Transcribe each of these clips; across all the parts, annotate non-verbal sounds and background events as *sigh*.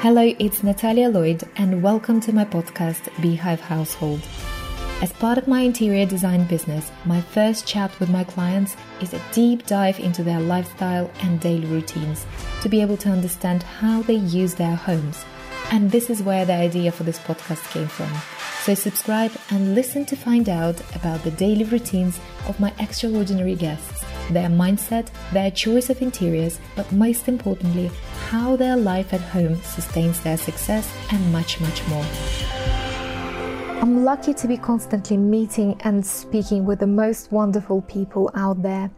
Hello, it's Natalia Lloyd, and welcome to my podcast, Beehive Household. As part of my interior design business, my first chat with my clients is a deep dive into their lifestyle and daily routines to be able to understand how they use their homes. And this is where the idea for this podcast came from. So subscribe and listen to find out about the daily routines of my extraordinary guests, their mindset, their choice of interiors, but most importantly, how their life at home sustains their success, and much, much more. I'm lucky to be constantly meeting and speaking with the most wonderful people out there.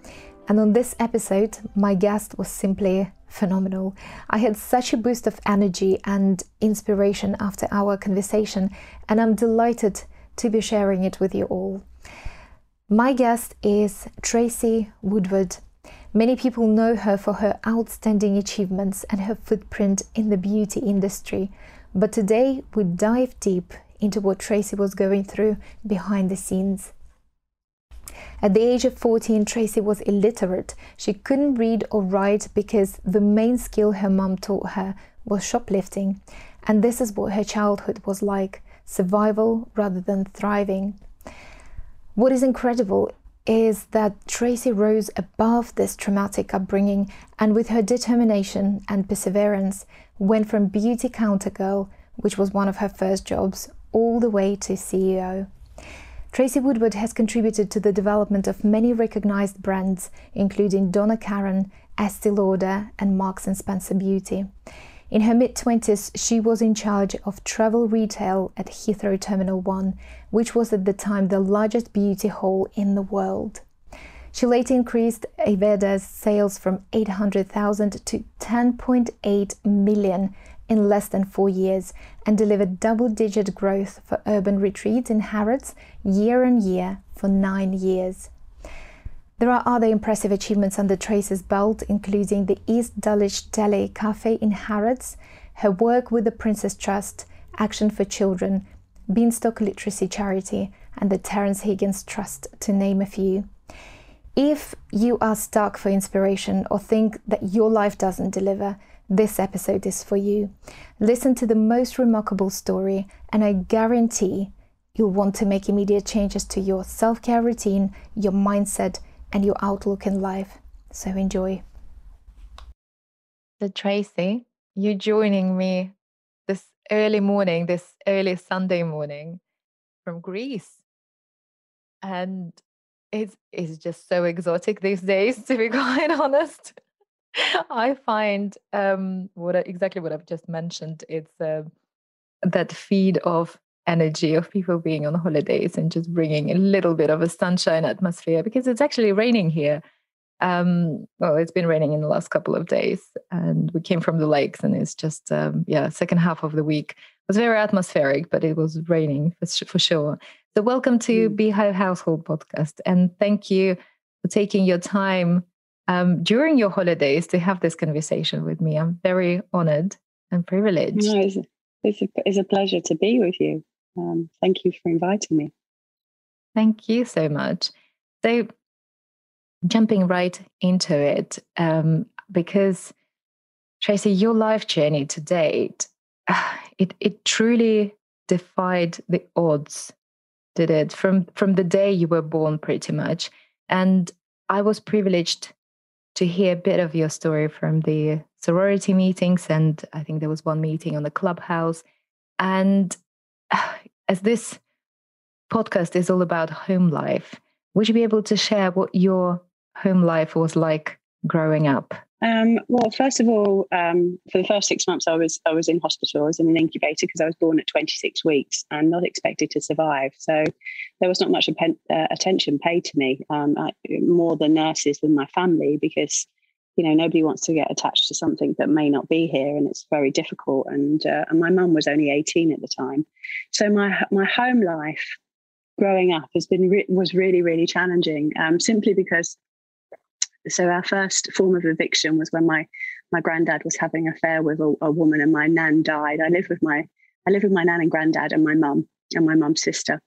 And on this episode, my guest was simply phenomenal. I had such a boost of energy and inspiration after our conversation, and I'm delighted to be sharing it with you all. My guest is Tracy Woodward. Many people know her for her outstanding achievements and her footprint in the beauty industry. But today we dive deep into what Tracy was going through behind the scenes. At the age of 14, Tracy was illiterate. She couldn't read or write because the main skill her mum taught her was shoplifting. And this is what her childhood was like survival rather than thriving. What is incredible is that Tracy rose above this traumatic upbringing and, with her determination and perseverance, went from beauty counter girl, which was one of her first jobs, all the way to CEO. Tracy Woodward has contributed to the development of many recognized brands, including Donna Karan, Estee Lauder, and Marks and Spencer Beauty. In her mid 20s, she was in charge of travel retail at Heathrow Terminal 1, which was at the time the largest beauty hall in the world. She later increased Aveda's sales from 800,000 to 10.8 million in less than four years and delivered double digit growth for urban retreats in Harrods year on year for nine years. There are other impressive achievements under Tracy's belt, including the East Dulwich Deli Cafe in Harrods, her work with the Prince's Trust, Action for Children, Beanstalk Literacy Charity, and the Terrence Higgins Trust, to name a few. If you are stuck for inspiration or think that your life doesn't deliver, this episode is for you. Listen to the most remarkable story, and I guarantee you'll want to make immediate changes to your self care routine, your mindset, and your outlook in life. So enjoy. So, Tracy, you joining me early morning, this early Sunday morning from Greece. And it's, it's just so exotic these days, *laughs* to be quite honest. I find um, what I, exactly what I've just mentioned. It's uh, that feed of energy of people being on holidays and just bringing a little bit of a sunshine atmosphere because it's actually raining here. Um, well, it's been raining in the last couple of days, and we came from the lakes, and it's just um, yeah, second half of the week was very atmospheric, but it was raining for, for sure. So, welcome to mm. Beehive Household Podcast, and thank you for taking your time um, during your holidays to have this conversation with me. I'm very honored and privileged. No, it's, it's, a, it's a pleasure to be with you. Um, thank you for inviting me. Thank you so much. So, jumping right into it, um, because Tracy, your life journey to date, *sighs* it it truly defied the odds, did it? From from the day you were born, pretty much. And I was privileged to hear a bit of your story from the sorority meetings, and I think there was one meeting on the clubhouse, and *sighs* as this podcast is all about home life, would you be able to share what your home life was like growing up? Um, well, first of all, um, for the first six months, I was I was in hospital. I was in an incubator because I was born at 26 weeks and not expected to survive. So there was not much uh, attention paid to me, um, I, more the nurses than my family, because you know nobody wants to get attached to something that may not be here and it's very difficult and uh, and my mum was only 18 at the time so my my home life growing up has been re- was really really challenging um, simply because so our first form of eviction was when my my granddad was having an affair with a, a woman and my nan died i lived with my i lived with my nan and granddad and my mum and my mum's sister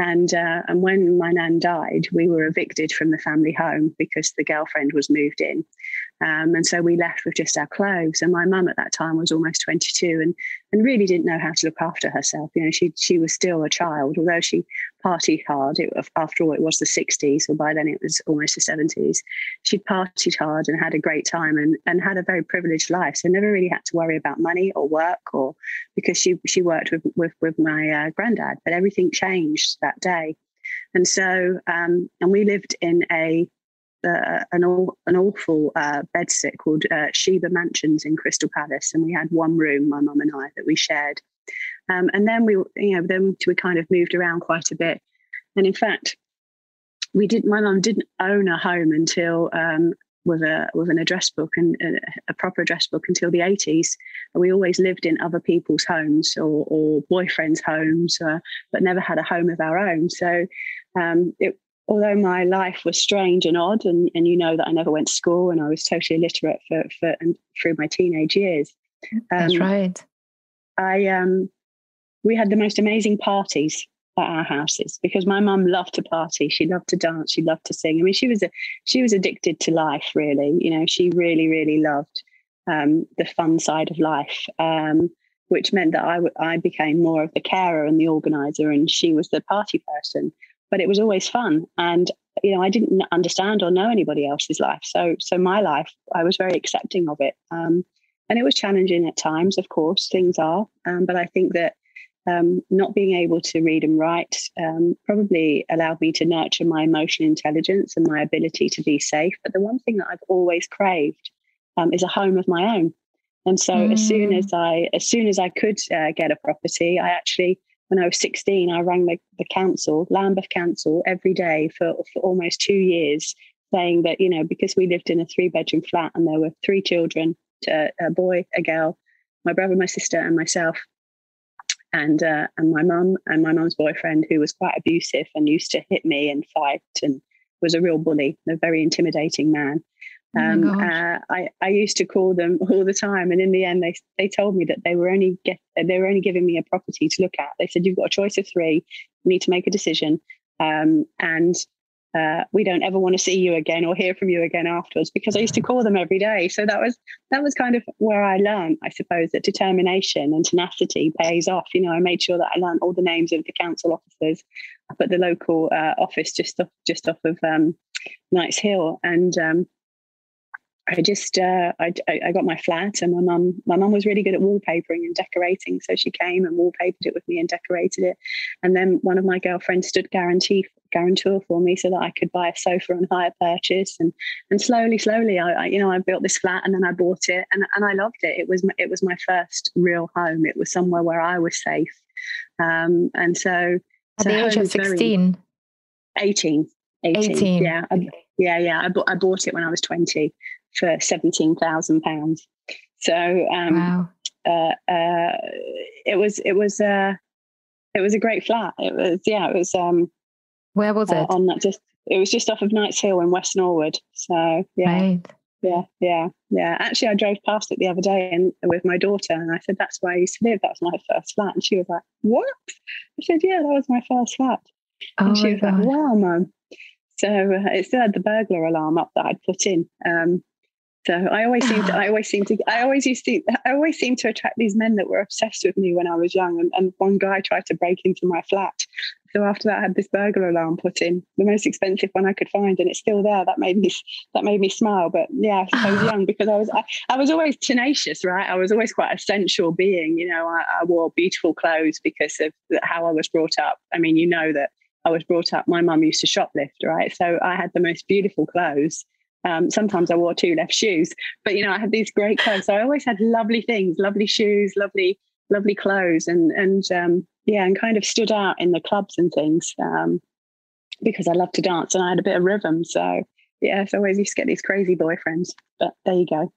and uh, and when my nan died, we were evicted from the family home because the girlfriend was moved in. Um, and so we left with just our clothes. And my mum at that time was almost 22 and, and really didn't know how to look after herself. You know, she, she was still a child, although she partied hard. It, after all, it was the 60s, or by then it was almost the 70s. She'd partied hard and had a great time and, and had a very privileged life. So never really had to worry about money or work or because she, she worked with, with, with my uh, granddad. But everything changed that day. And so, um, and we lived in a uh, an, an awful uh, bedsit called uh, Sheba Mansions in Crystal Palace, and we had one room, my mum and I, that we shared. Um, and then we, you know, then we kind of moved around quite a bit. And in fact, we did. My mum didn't own a home until um, with a with an address book and a, a proper address book until the eighties. We always lived in other people's homes or, or boyfriends' homes, uh, but never had a home of our own. So um, it although my life was strange and odd, and, and you know that I never went to school and I was totally illiterate for, for and through my teenage years. Um, That's right. I um, we had the most amazing parties at our houses because my mum loved to party. She loved to dance. She loved to sing. I mean, she was a she was addicted to life. Really, you know, she really really loved um, the fun side of life. Um, which meant that I, w- I became more of the carer and the organizer, and she was the party person but it was always fun. And you know, I didn't understand or know anybody else's life. So, so my life, I was very accepting of it. Um, and it was challenging at times, of course, things are. Um, but I think that um, not being able to read and write um, probably allowed me to nurture my emotional intelligence and my ability to be safe. But the one thing that I've always craved um, is a home of my own. And so, mm. as soon as I, as soon as I could uh, get a property, I actually when I was 16, I rang the, the council, Lambeth Council, every day for, for almost two years, saying that, you know, because we lived in a three bedroom flat and there were three children a boy, a girl, my brother, my sister, and myself. And uh, and my mum and my mum's boyfriend, who was quite abusive and used to hit me and fight and was a real bully, a very intimidating man. Oh um, uh, I, I used to call them *laughs* all the time, and in the end, they they told me that they were only get they were only giving me a property to look at. They said you've got a choice of three, you need to make a decision, um, and uh, we don't ever want to see you again or hear from you again afterwards. Because I used to call them every day, so that was that was kind of where I learned, I suppose, that determination and tenacity pays off. You know, I made sure that I learned all the names of the council officers up at the local uh, office just off just off of um, Knights Hill, and um, I just uh, I, I got my flat, and my mum my mum was really good at wallpapering and decorating, so she came and wallpapered it with me and decorated it. And then one of my girlfriends stood guarantee guarantor for me so that I could buy a sofa on hire purchase. And and slowly, slowly, I, I, you know I built this flat, and then I bought it, and and I loved it. It was it was my first real home. It was somewhere where I was safe. Um, and so at so the age of sixteen. 18, 18, 18. Yeah, I, yeah, yeah. I, bought, I bought it when I was 20 for seventeen thousand pounds. So um, wow. uh, uh, it was it was uh, it was a great flat. It was yeah. It was um, where was uh, it? on that just it was just off of Knights Hill in West Norwood. So yeah. Right. Yeah, yeah, yeah. Actually, I drove past it the other day and with my daughter, and I said, "That's where I used to live. That was my first flat." And she was like, "What?" I said, "Yeah, that was my first flat." Oh and she was God. like, "Wow, mum." So uh, it still had the burglar alarm up that I'd put in. Um, so I always seem to, *sighs* I always seem to, I always used to, I always seem to attract these men that were obsessed with me when I was young. And, and one guy tried to break into my flat. So after that, I had this burglar alarm put in, the most expensive one I could find, and it's still there. That made me, that made me smile. But yeah, I was *sighs* young because I was, I, I, was always tenacious, right? I was always quite a sensual being. You know, I, I wore beautiful clothes because of how I was brought up. I mean, you know that I was brought up. My mum used to shoplift, right? So I had the most beautiful clothes um, sometimes I wore two left shoes, but you know, I had these great clothes. So I always had lovely things, lovely shoes, lovely, lovely clothes, and and um, yeah, and kind of stood out in the clubs and things um, because I love to dance and I had a bit of rhythm. So yeah, so I always used to get these crazy boyfriends. But there you go.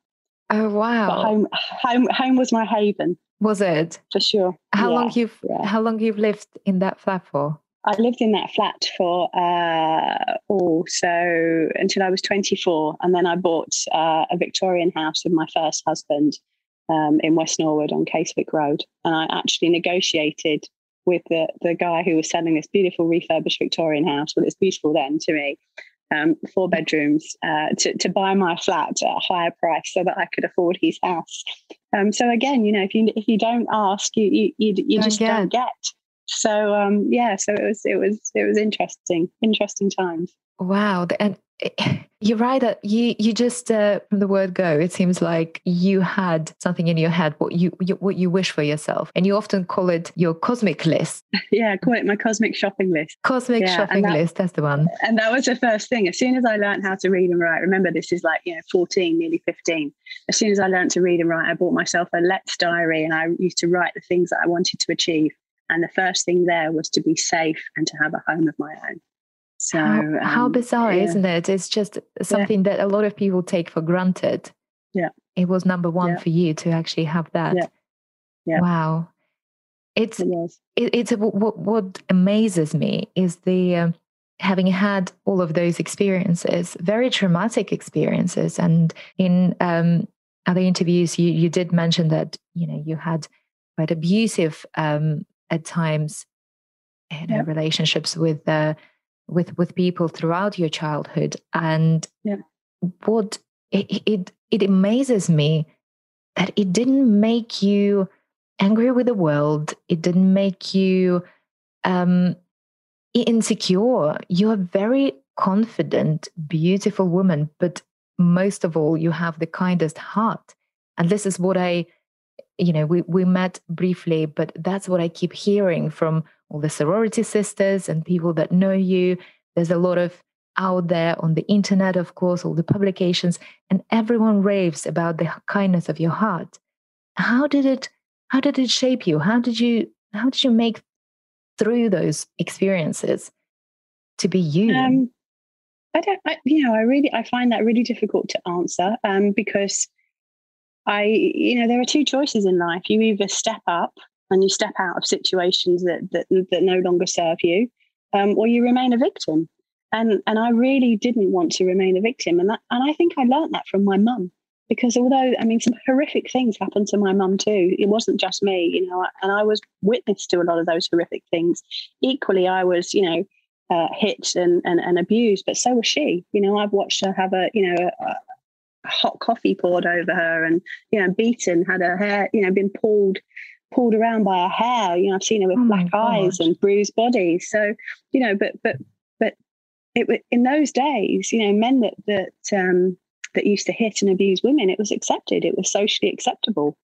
Oh wow! But home, home, home was my haven. Was it for sure? How yeah, long you've yeah. how long you've lived in that flat for? I lived in that flat for uh, oh, so until I was 24, and then I bought uh, a Victorian house with my first husband um, in West Norwood on Casewick Road, and I actually negotiated with the the guy who was selling this beautiful refurbished Victorian house. Well, it's beautiful then to me. um, four bedrooms, uh, to, to buy my flat at a higher price so that I could afford his house. Um, so again, you know, if you if you don't ask, you you you, you just get. don't get. So um, yeah, so it was it was it was interesting, interesting times. Wow, and you're right that you you just uh, from the word go it seems like you had something in your head what you, you, what you wish for yourself and you often call it your cosmic list. *laughs* Yeah I call it my cosmic shopping list. Cosmic yeah, shopping that, list that's the one. and that was the first thing. As soon as I learned how to read and write remember this is like you know 14 nearly 15 as soon as I learned to read and write I bought myself a let's diary and I used to write the things that I wanted to achieve and the first thing there was to be safe and to have a home of my own so how, um, how bizarre, yeah. isn't it? It's just something yeah. that a lot of people take for granted. Yeah. It was number one yeah. for you to actually have that. Yeah. yeah. Wow. It's it it, it's what what amazes me is the um, having had all of those experiences, very traumatic experiences, and in um, other interviews, you you did mention that you know you had quite abusive um, at times, you know, relationships with uh, with with people throughout your childhood and yeah. what it, it it amazes me that it didn't make you angry with the world it didn't make you um insecure. You're a very confident beautiful woman but most of all you have the kindest heart. And this is what i you know we we met briefly but that's what i keep hearing from all the sorority sisters and people that know you. There's a lot of out there on the internet, of course, all the publications, and everyone raves about the kindness of your heart. How did it how did it shape you? How did you how did you make through those experiences to be you? Um, I don't I, you know, I really I find that really difficult to answer um, because I, you know, there are two choices in life. You either step up and you step out of situations that that, that no longer serve you, um, or you remain a victim. And and I really didn't want to remain a victim, and that, and I think I learned that from my mum because although I mean some horrific things happened to my mum too, it wasn't just me, you know, and I was witness to a lot of those horrific things. Equally, I was, you know, uh, hit and, and and abused, but so was she. You know, I've watched her have a you know a, hot coffee poured over her and you know beaten, had her hair you know been pulled pulled around by her hair. You know, I've seen her with oh black eyes and bruised body. So, you know, but but but it in those days, you know, men that that um, that used to hit and abuse women, it was accepted. It was socially acceptable,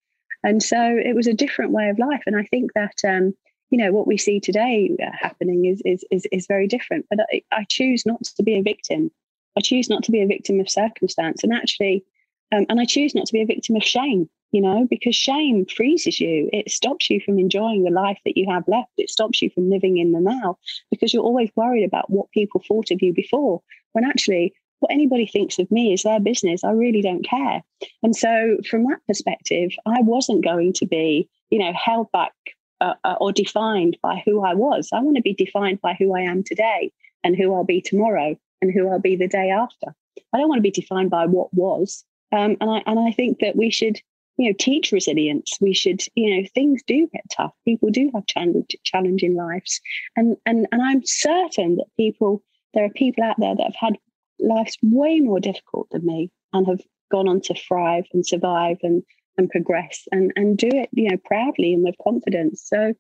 and so it was a different way of life. And I think that um, you know what we see today uh, happening is is is, is very different. But I, I, choose not to be a victim. I choose not to be a victim of circumstance, and actually, um, and I choose not to be a victim of shame you know, because shame freezes you. It stops you from enjoying the life that you have left. It stops you from living in the now because you're always worried about what people thought of you before, when actually, what anybody thinks of me is their business. I really don't care. And so, from that perspective, I wasn't going to be, you know, held back uh, uh or defined by who I was. I want to be defined by who I am today and who I'll be tomorrow and who I'll be the day after. I don't want to be defined by what was. Um, and I and I think that we should you know teach resilience. We should you know things do get tough. People do have challenge, challenging lives. And and and i'm certain that people there are people out there that have had lives way more difficult than me and have gone on to thrive and survive and and progress and and do it you know proudly and with confidence. So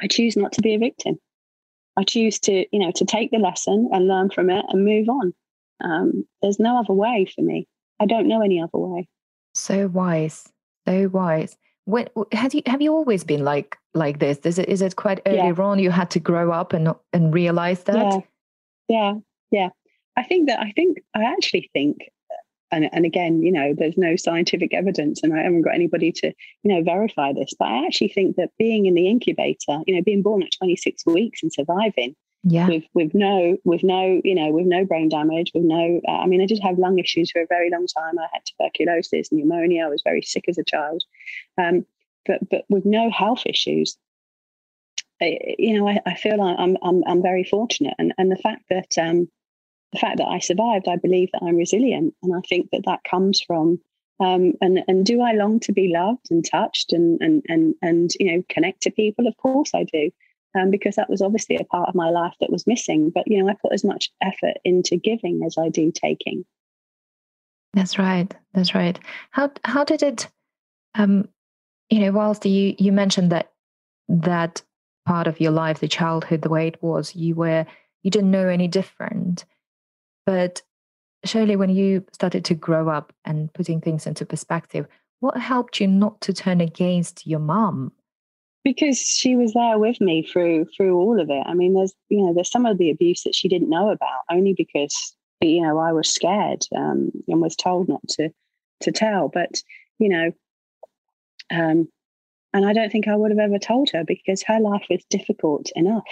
i choose not to be a victim i choose to you know to take the lesson and learn from it and move on um, there's no other way for me i don't know any other way so wise, so wise. When have you have you always been like like this? Is it is it quite early yeah. on you had to grow up and and realize that? Yeah, yeah, yeah. I think that I think I actually think and, and again, you know, there's no scientific evidence, and I haven't got anybody to, you know, verify this. But I actually think that being in the incubator, you know, being born at 26 weeks and surviving, yeah. with with no with no you know with no brain damage with no uh, i mean i did have lung issues for a very long time. I had tuberculosis pneumonia. I was very sick as a child. Um, but but with no health issues I, you know I, I feel like I'm, I'm i'm very fortunate. And and the fact that um the fact that i survived i believe that i'm resilient and i think that that comes from um, and and do I long to be loved and touched and and and and you know connect to people? Of course I do. um, because that was obviously a part of my life that was missing. But, you know, I put as much effort into giving as I do taking. That's right. That's right. How, how did it, um, you know, whilst you, you mentioned that, that part of your life, the childhood, the way it was, you were, you didn't know any different. But surely when you started to grow up and putting things into perspective, what helped you not to turn against your mom? Because she was there with me through through all of it. I mean, there's you know there's some of the abuse that she didn't know about only because you know I was scared um, and was told not to to tell. But you know, um, and I don't think I would have ever told her because her life was difficult enough.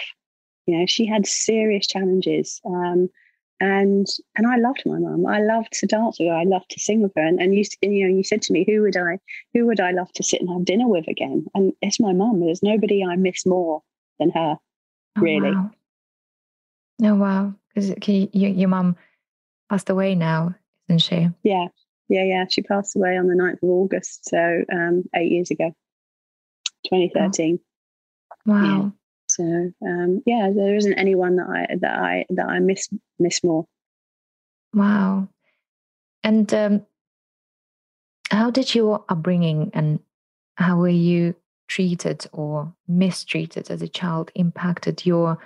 You know, she had serious challenges. Um, and and I loved my mum. I loved to dance with her. I loved to sing with her. And, and you you know you said to me, who would I who would I love to sit and have dinner with again? And it's my mum. There's nobody I miss more than her, oh, really. Wow. Oh wow! Because your your mum passed away now, isn't she? Yeah, yeah, yeah. She passed away on the 9th of August, so um, eight years ago, 2013. Oh. Wow. Yeah. So um, yeah, there isn't anyone that I that I that I miss miss more. Wow. And um, how did your upbringing and how were you treated or mistreated as a child impacted your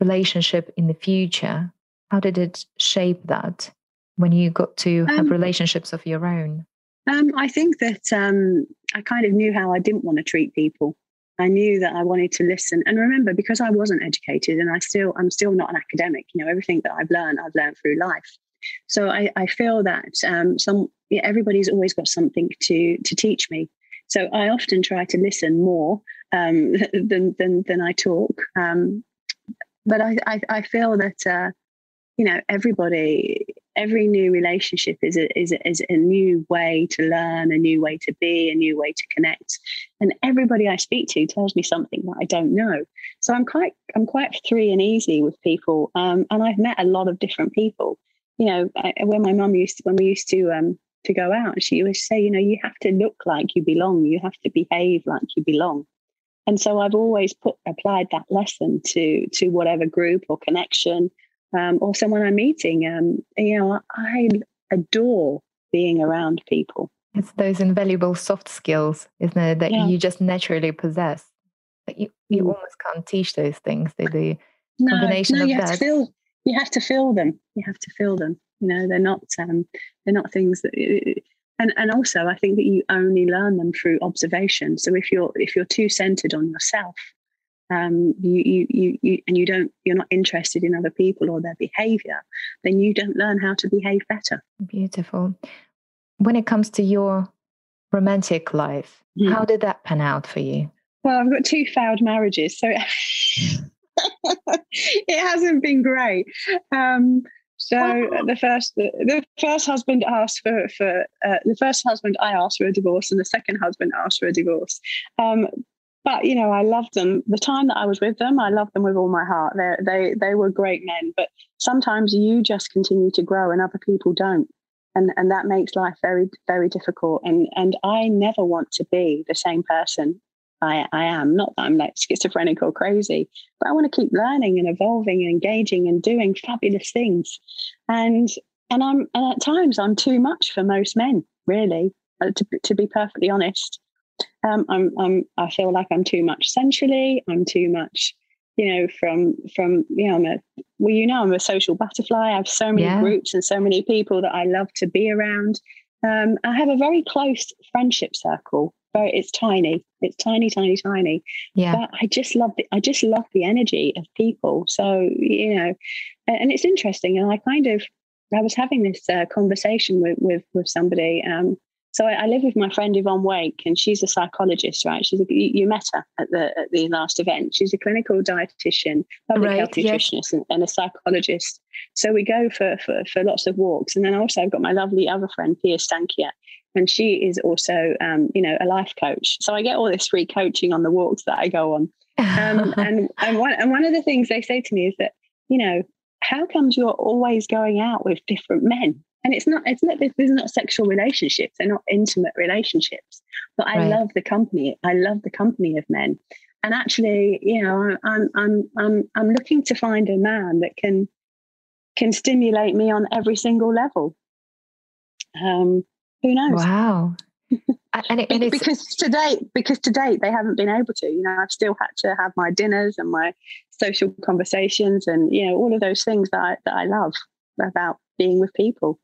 relationship in the future? How did it shape that when you got to have um, relationships of your own? Um, I think that um, I kind of knew how I didn't want to treat people. I knew that I wanted to listen. And remember, because I wasn't educated and I still, I'm still not an academic, you know, everything that I've learned, I've learned through life. So I, I feel that um, some, yeah, everybody's always got something to, to teach me. So I often try to listen more um, *laughs* than, than, than I talk. Um, but I, I, I, feel that, uh, you know, everybody, every new relationship is a, is, a, is a new way to learn, a new way to be, a new way to connect. And everybody I speak to tells me something that I don't know. So I'm quite I'm quite free and easy with people, um, and I've met a lot of different people. You know, I, when my mum used to, when we used to um, to go out, she would say, you know, you have to look like you belong, you have to behave like you belong. And so I've always put applied that lesson to to whatever group or connection um, or someone I'm meeting. Um, you know, I adore being around people. It's those invaluable soft skills, isn't it, that yeah. you just naturally possess. That you, you mm. almost can't teach those things. They the no, combination no, of you that. Have to feel, you have to feel them. You have to feel them. You know, they're not um, they're not things that and and also I think that you only learn them through observation. So if you're if you're too centered on yourself, um, you, you, you, you, and you don't, you're not interested in other people or their behavior, then you don't learn how to behave better. Beautiful. When it comes to your romantic life, mm. how did that pan out for you? Well, I've got two failed marriages, so *laughs* it hasn't been great. Um, so oh. the first the first husband asked for for uh, the first husband I asked for a divorce, and the second husband asked for a divorce. Um, but you know, I loved them. The time that I was with them, I loved them with all my heart. They they they were great men. But sometimes you just continue to grow, and other people don't, and and that makes life very very difficult. And and I never want to be the same person I, I am. Not that I'm like schizophrenic or crazy, but I want to keep learning and evolving and engaging and doing fabulous things. And and I'm and at times I'm too much for most men, really. Uh, to to be perfectly honest. Um, I'm, I'm, I feel like I'm too much sensually. I'm too much, you know, from, from, you know, I'm a, well, you know, I'm a social butterfly. I have so many yeah. groups and so many people that I love to be around. Um, I have a very close friendship circle. but it's tiny. It's tiny, tiny, tiny. Yeah. But I just love the, I just love the energy of people. So you know, and, and it's interesting. And I kind of, I was having this uh, conversation with with with somebody um, so I, I, live with my friend Yvonne Wake, and she's a psychologist, right? She's a, you, met her at the at the last event. She's a clinical dietitian, public right, health nutritionist, yes. and, and, a psychologist. So we go for, for for lots of walks, and then also I've got my lovely other friend Pia Stankia, and she is also um, you know a life coach. So I get all this free coaching on the walks that I go on. Um, *laughs* and and one and one of the things they say to me is that you know how comes you're always going out with different men and it's not it's not these are not sexual relationships they're not intimate relationships but i right. love the company i love the company of men and actually, you know, I'm I'm I'm I'm looking to find a man that can can stimulate me on every single level. Um, who knows? Wow. *laughs* and, it, and because to date, because to date they haven't been able to. You know, I've still had to have my dinners and my social conversations, and you know, all of those things that I, that I love about being with people.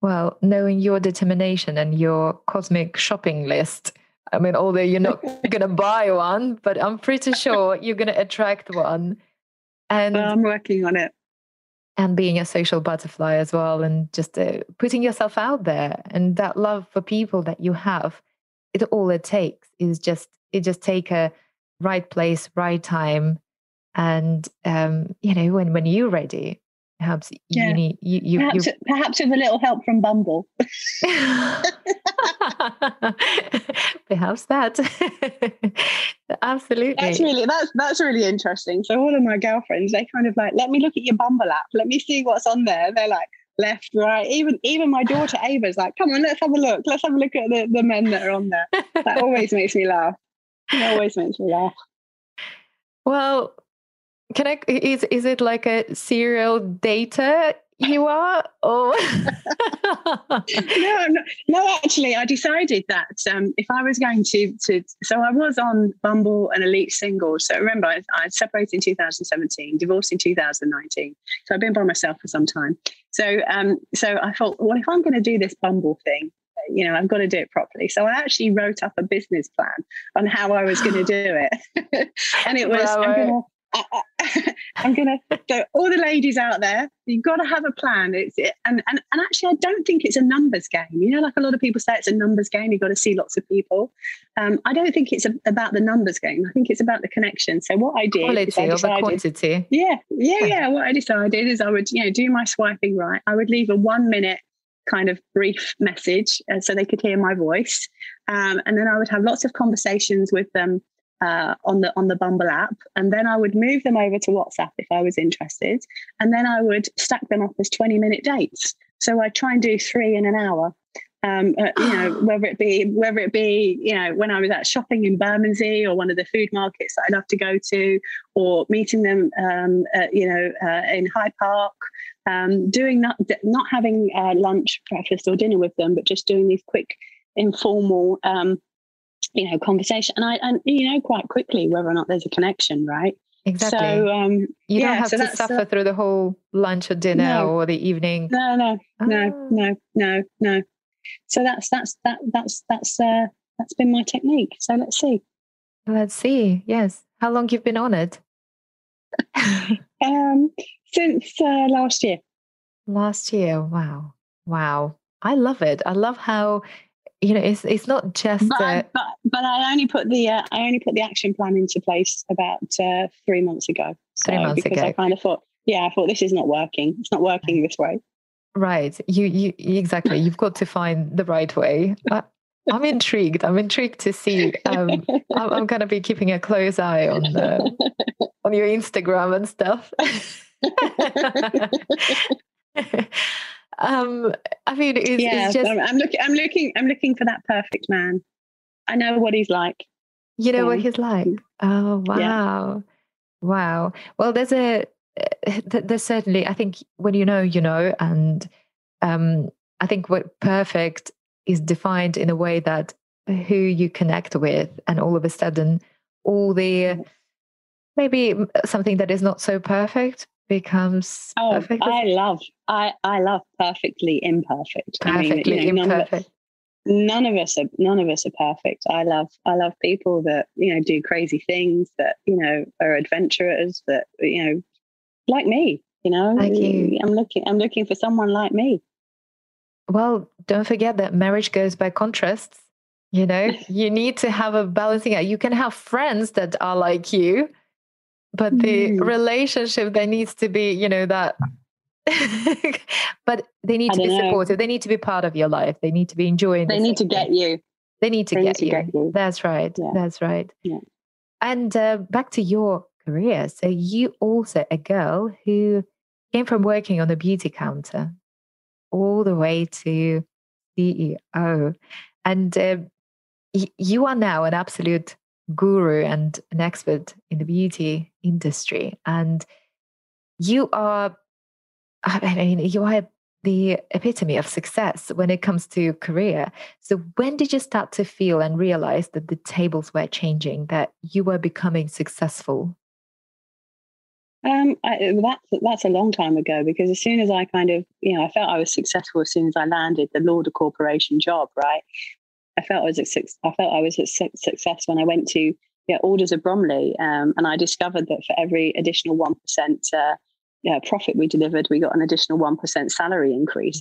Well, knowing your determination and your cosmic shopping list, I mean, although you're not *laughs* going to buy one, but I'm pretty sure you're going to attract one. And well, I'm working on it. And being a social butterfly as well, and just uh, putting yourself out there, and that love for people that you have, it all it takes is just it just take a right place, right time, and um, you know when when you're ready, Perhaps yeah. you need you, you perhaps, you... perhaps with a little help from Bumble. *laughs* *laughs* perhaps that. *laughs* Absolutely. That's really that's that's really interesting. So all of my girlfriends, they kind of like, let me look at your Bumble app. Let me see what's on there. They're like left, right. Even even my daughter Ava's like, come on, let's have a look. Let's have a look at the, the men that are on there. That always makes me laugh. It always makes me laugh. Well, can I is is it like a serial data you are or? *laughs* No, no no actually i decided that um, if i was going to to so i was on bumble and elite singles so remember i, I separated in 2017 divorced in 2019 so i've been by myself for some time. So um so i thought well if i'm going to do this bumble thing you know, I've got to do it properly. So I actually wrote up a business plan on how I was going to do it. *laughs* and it was, I, am *laughs* gonna go all the ladies out there. You've got to have a plan. It's it, and, and and actually, I don't think it's a numbers game. You know, like a lot of people say, it's a numbers game. You've got to see lots of people. Um, I don't think it's a, about the numbers game. I think it's about the connection. So what I did, quality I decided, over quantity. Yeah, yeah, yeah. What I decided is I would, you know, do my swiping right. I would leave a one minute kind of brief message uh, so they could hear my voice, um, and then I would have lots of conversations with them uh, on the on the Bumble app, and then I would move them over to WhatsApp if I was interested, and then I would stack them up as twenty minute dates. So I'd try and do three in an hour. Um, uh, you know, *gasps* whether it be whether it be you know when I was out shopping in Bermondsey or one of the food markets that I love to go to, or meeting them, um, uh, you know, uh, in Hyde Park, um, doing not not having uh, lunch, breakfast, or dinner with them, but just doing these quick informal um, you know conversation and i and you know quite quickly whether or not there's a connection right? Exactly. So um you yeah, don't have so to suffer uh, through the whole lunch or dinner no, or the evening. No no oh. no no no no. So that's that's that that's that's uh that's been my technique. So let's see. Let's see. Yes. How long you've been on it? *laughs* Um since uh, last year. Last year. Wow. Wow. I love it. I love how you know it's it's not just but, I, but, but I only put the uh, I only put the action plan into place about uh, three months ago. So, three months because ago. I kind of thought, yeah, I thought this is not working. It's not working this way. Right. You you exactly. You've got to find the right way. I, I'm intrigued. I'm intrigued to see. Um, *laughs* I'm, I'm going to be keeping a close eye on the, on your Instagram and stuff. *laughs* um i mean it's, yeah, it's just i'm looking i'm looking i'm looking for that perfect man. I know what he's like. You know what he's like? Oh wow yeah. wow. Well there's a eh, there's certainly i think when you know you know and um i think what perfect is defined in a way that who you connect with and all of a sudden all the maybe something that is not so perfect becomes oh perfect. i love i i love perfectly imperfect. Perfectly I mean, you know, imperfect. none of, us are none of us are perfect. I love i love people that you know do crazy things that you know are adventurers that you know like me you know like you. i'm looking i'm looking for someone like me. Well don't forget that marriage goes by contrasts you know? *laughs* You need to have a balancing act. You can have friends that are like you but the mm. relationship there needs to be you know that *laughs* but they need to be know. supportive they need to be part of your life they need to be enjoying they need to get you they need to, they get, need to you. get, you. that's right yeah. that's right yeah. and uh, back to your career so you also a girl who came from working on a beauty counter all the way to ceo and uh, you are now an absolute guru and an expert in the beauty industry. And you are, I mean, you are the epitome of success when it comes to career. So, when did you start to feel and realize that the tables were changing, that you were becoming successful? Um, I, that's that's a long time ago because as soon as I kind of, you know, I felt I was successful as soon as I landed the Lauder Corporation job. Right, I felt I was a I felt I was a success when I went to yeah, Allders of Bromley, um, and I discovered that for every additional one percent uh, yeah, profit we delivered, we got an additional 1% salary increase.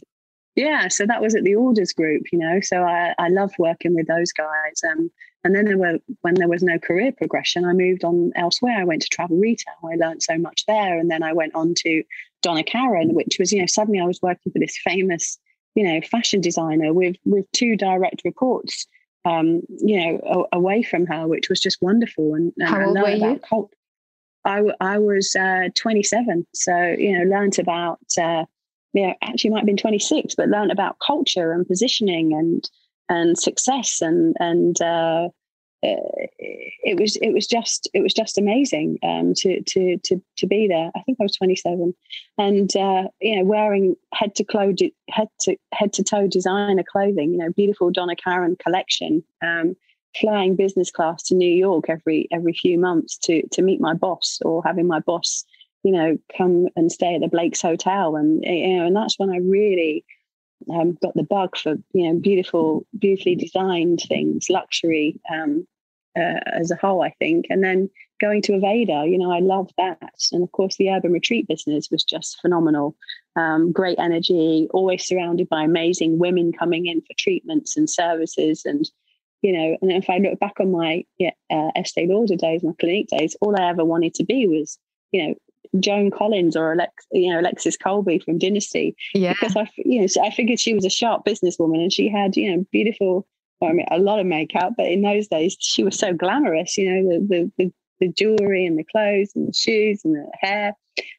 Yeah, so that was at the Allders group, you know. So I, I loved working with those guys. Um, and then there were when there was no career progression, I moved on elsewhere. I went to travel retail. I learned so much there. And then I went on to Donna Karan, which was, you know, suddenly I was working for this famous, you know, fashion designer with with two direct reports, um, you know, away from her, which was just wonderful. And, and how old were you? Cult- I, I was uh, 27. So, you know, learned about, uh, you know, actually might have been 26, but learned about culture and positioning and, and success and, and, uh, it was it was just it was just amazing um, to to to to be there. I think I was 27, and uh, you know wearing head to clothes head to head to toe designer clothing. You know, beautiful Donna Karan collection. Um, flying business class to New York every every few months to to meet my boss or having my boss, you know, come and stay at the Blake's Hotel, and you know, and that's when I really um, got the bug for you know beautiful, beautifully designed things, luxury um, uh, as a whole. I think, and then going to Aveda, you know, I love that, and of course the urban retreat business was just phenomenal. Um, great energy, always surrounded by amazing women coming in for treatments and services, and you know, and if I look back on my yeah, uh, Estee Lauder days, my Clinique days, all I ever wanted to be was, you know, Joan Collins or Alex, you know, Alexis Colby from Dynasty. Yeah. Because I, you know, I figured she was a sharp businesswoman and she had, you know, beautiful, well, I mean, a lot of makeup, but in those days she was so glamorous, you know, the, the, the, the jewelry and the clothes and the shoes and the hair.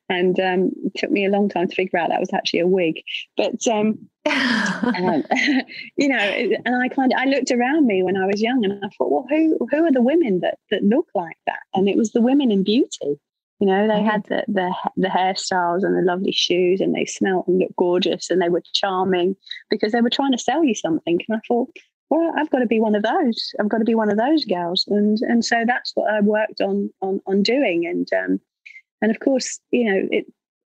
And um, it took me a long time to figure out that was actually a wig. But um, um, *laughs* *laughs* you know, and I kind of I looked around me when I was young, and I thought, well, who who are the women that that look like that? And it was the women in beauty. You know, they had the, the the hairstyles and the lovely shoes, and they smelled and looked gorgeous, and they were charming because they were trying to sell you something. And I thought, well, I've got to be one of those. I've got to be one of those girls, and and so that's what I worked on on on doing. And um, and of course, you know, it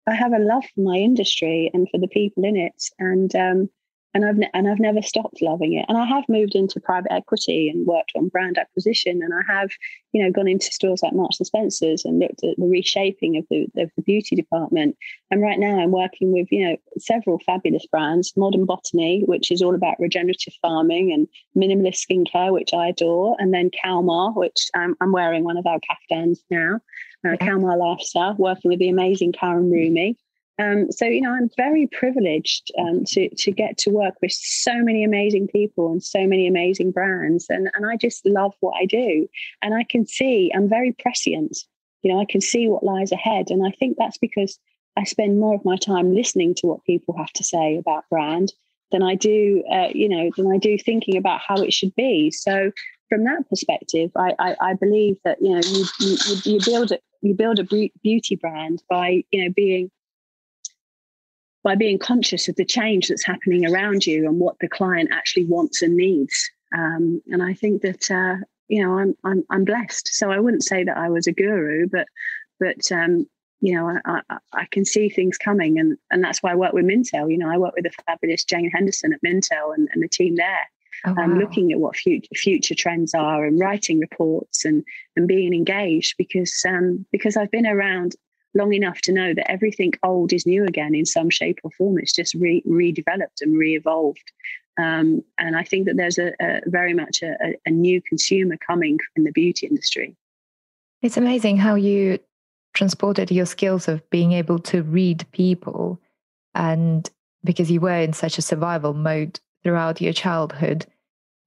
I have a love for my industry and for the people in it, and um, and I've ne- and I've never stopped loving it. And I have moved into private equity and worked on brand acquisition, and I have, you know, gone into stores like Marks and Spencers and looked at the reshaping of the of the beauty department. And right now, I'm working with you know several fabulous brands, Modern Botany, which is all about regenerative farming and minimalist skincare, which I adore, and then Kalmar, which I'm, I'm wearing one of our caftans now uh, Kalmar Lifestyle, working with the amazing Karen Rumi. Um, so you know, I'm very privileged um, to to get to work with so many amazing people and so many amazing brands, and and I just love what I do. And I can see I'm very prescient. You know, I can see what lies ahead, and I think that's because I spend more of my time listening to what people have to say about brand than I do, uh, you know, than I do thinking about how it should be. So from that perspective, I, I, I believe that you know you, you, you build it you build a beauty brand by you know being by being conscious of the change that's happening around you and what the client actually wants and needs. Um, and I think that uh, you know I'm, I'm I'm blessed. So I wouldn't say that I was a guru, but but um, you know I, I, I, can see things coming, and and that's why I work with Mintel. You know I work with the fabulous Jane Henderson at Mintel and, and the team there oh, wow. um, looking at what future, future trends are and writing reports and and being engaged because um, because I've been around long enough to know that everything old is new again in some shape or form. It's just re- redeveloped and re-evolved. Um, and I think that there's a, a very much a, a, new consumer coming in the beauty industry. It's amazing how you transported your skills of being able to read people and because you were in such a survival mode throughout your childhood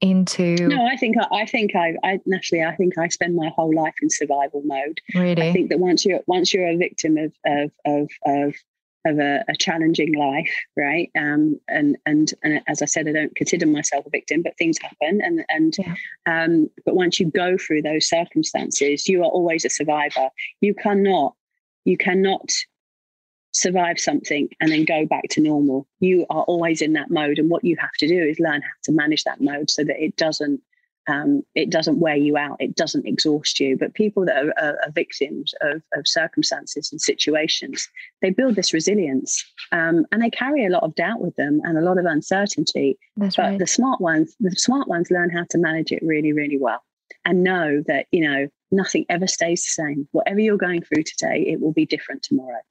into no i think i think i i naturally i think i spend my whole life in survival mode really i think that once you're once you're a victim of of of, of of a, a challenging life, right? Um, and and and as I said, I don't consider myself a victim, but things happen, and and yeah. um, but once you go through those circumstances, you are always a survivor. You cannot you cannot survive something and then go back to normal. You are always in that mode, and what you have to do is learn how to manage that mode so that it doesn't um, it doesn't wear you out, it doesn't exhaust you. But people that are, are, are victims of, of, circumstances and situations, they build this resilience um, and they carry a lot of doubt with them and a lot of uncertainty. That's but right. the smart ones, the smart ones learn how to manage it really, really well and know that, you know, nothing ever stays the same. Whatever you're going through today, it will be different tomorrow.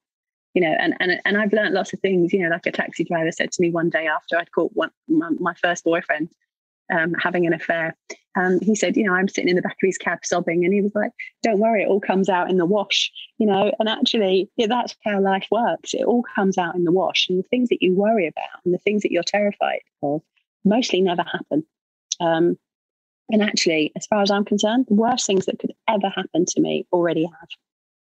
You know, and and and I've learned lots of things. You know, like a taxi driver said to me one day after I'd caught one my, my first boyfriend um, having an affair, um, he said, you know, I'm sitting in the back of his cab sobbing, and he was like, "Don't worry, it all comes out in the wash." You know, and actually, yeah, that's how life works. It all comes out in the wash, and the things that you worry about and the things that you're terrified of mostly never happen. Um, and actually, as far as I'm concerned, the worst things that could ever happen to me already have.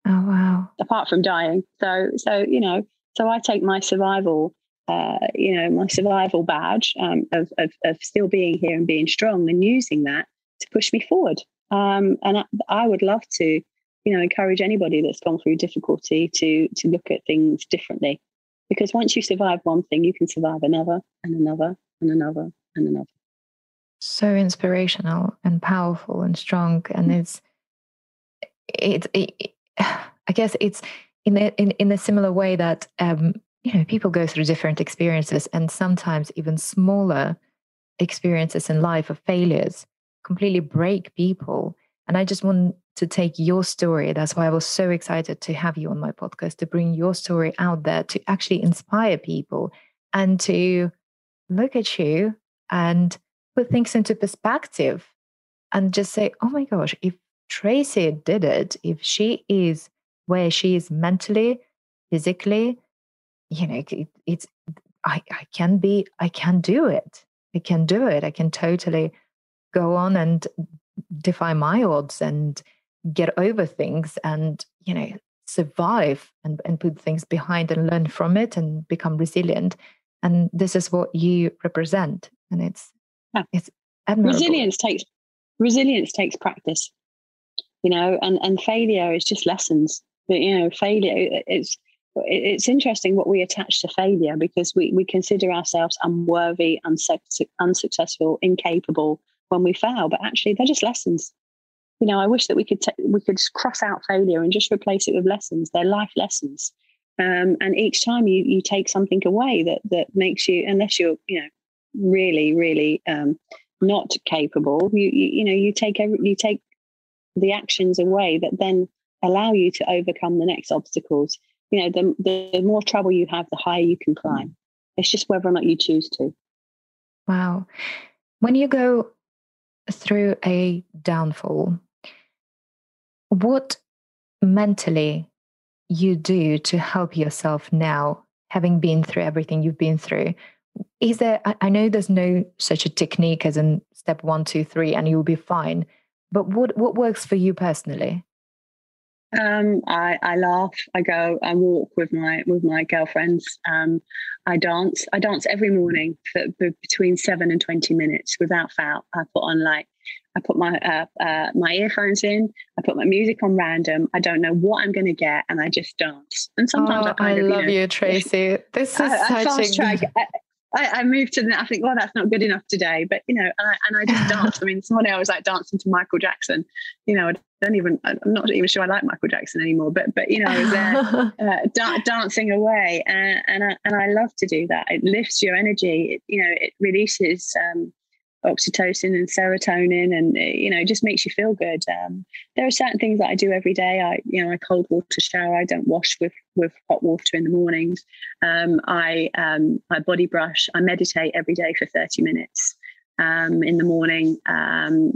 Oh wow! Apart from dying, so so you know, so I take my survival uh, you know, my survival badge um, of, of, of, still being here and being strong and using that to push me forward. Um, and I, I, would love to, you know, encourage anybody that's gone through difficulty to to look at things differently, because once you survive one thing, you can survive another and another and another and another. So inspirational and powerful and strong, and mm. it's it, it, it I guess it's in a, in in a similar way that um, you know people go through different experiences and sometimes even smaller experiences in life of failures completely break people. And i just want to take your story that's why i was so excited to have you on my podcast to bring your story out there to actually inspire people and to look at you and put things into perspective and just say oh my gosh if tracy did it if she is where she is mentally physically you know it, it's I, I can be i can do it i can do it i can totally go on and defy my odds and get over things and you know survive and, and put things behind and learn from it and become resilient and this is what you represent and it's yeah. it's admirable. resilience takes resilience takes practice you know and and failure is just lessons but you know failure it's it's interesting what we attach to failure because we, we consider ourselves unworthy, unsuccessful, incapable when we fail, but actually they're just lessons. You know, I wish that we could t- we could just cross out failure and just replace it with lessons. They're life lessons, um, and each time you you take something away that that makes you, unless you're you know really really um, not capable, you, you you know you take every, you take the actions away that then allow you to overcome the next obstacles you know, the, the more trouble you have, the higher you can climb. It's just whether or not you choose to. Wow. When you go through a downfall, what mentally you do to help yourself now, having been through everything you've been through? Is there, I know there's no such a technique as in step one, two, three, and you'll be fine. But what, what works for you personally? Um, I, I laugh. I go. I walk with my with my girlfriends. Um, I dance. I dance every morning for, for, between seven and twenty minutes without fail. I put on like I put my uh, uh, my earphones in. I put my music on random. I don't know what I'm going to get, and I just dance. And sometimes oh, I kind I of love you, know, you, *laughs* Tracy. This is I, such a track. I, I, moved to the, I think, well, that's not good enough today. But, you know, and I, and I just *laughs* danced. I mean, this morning I was like dancing to Michael Jackson. You know, I don't even, I'm not even sure I like Michael Jackson anymore. But, but you know, I was there *laughs* uh, da- dancing away. And, and, I, and I love to do that. It lifts your energy. It, you know, it releases um, oxytocin and serotonin and uh, you know just makes you feel good. Um, there are certain things that i do every day. I you know i cold water shower. I don't wash with with hot water in the mornings. Um, i um, i body brush i meditate every day for 30 minutes um, in the morning. Um,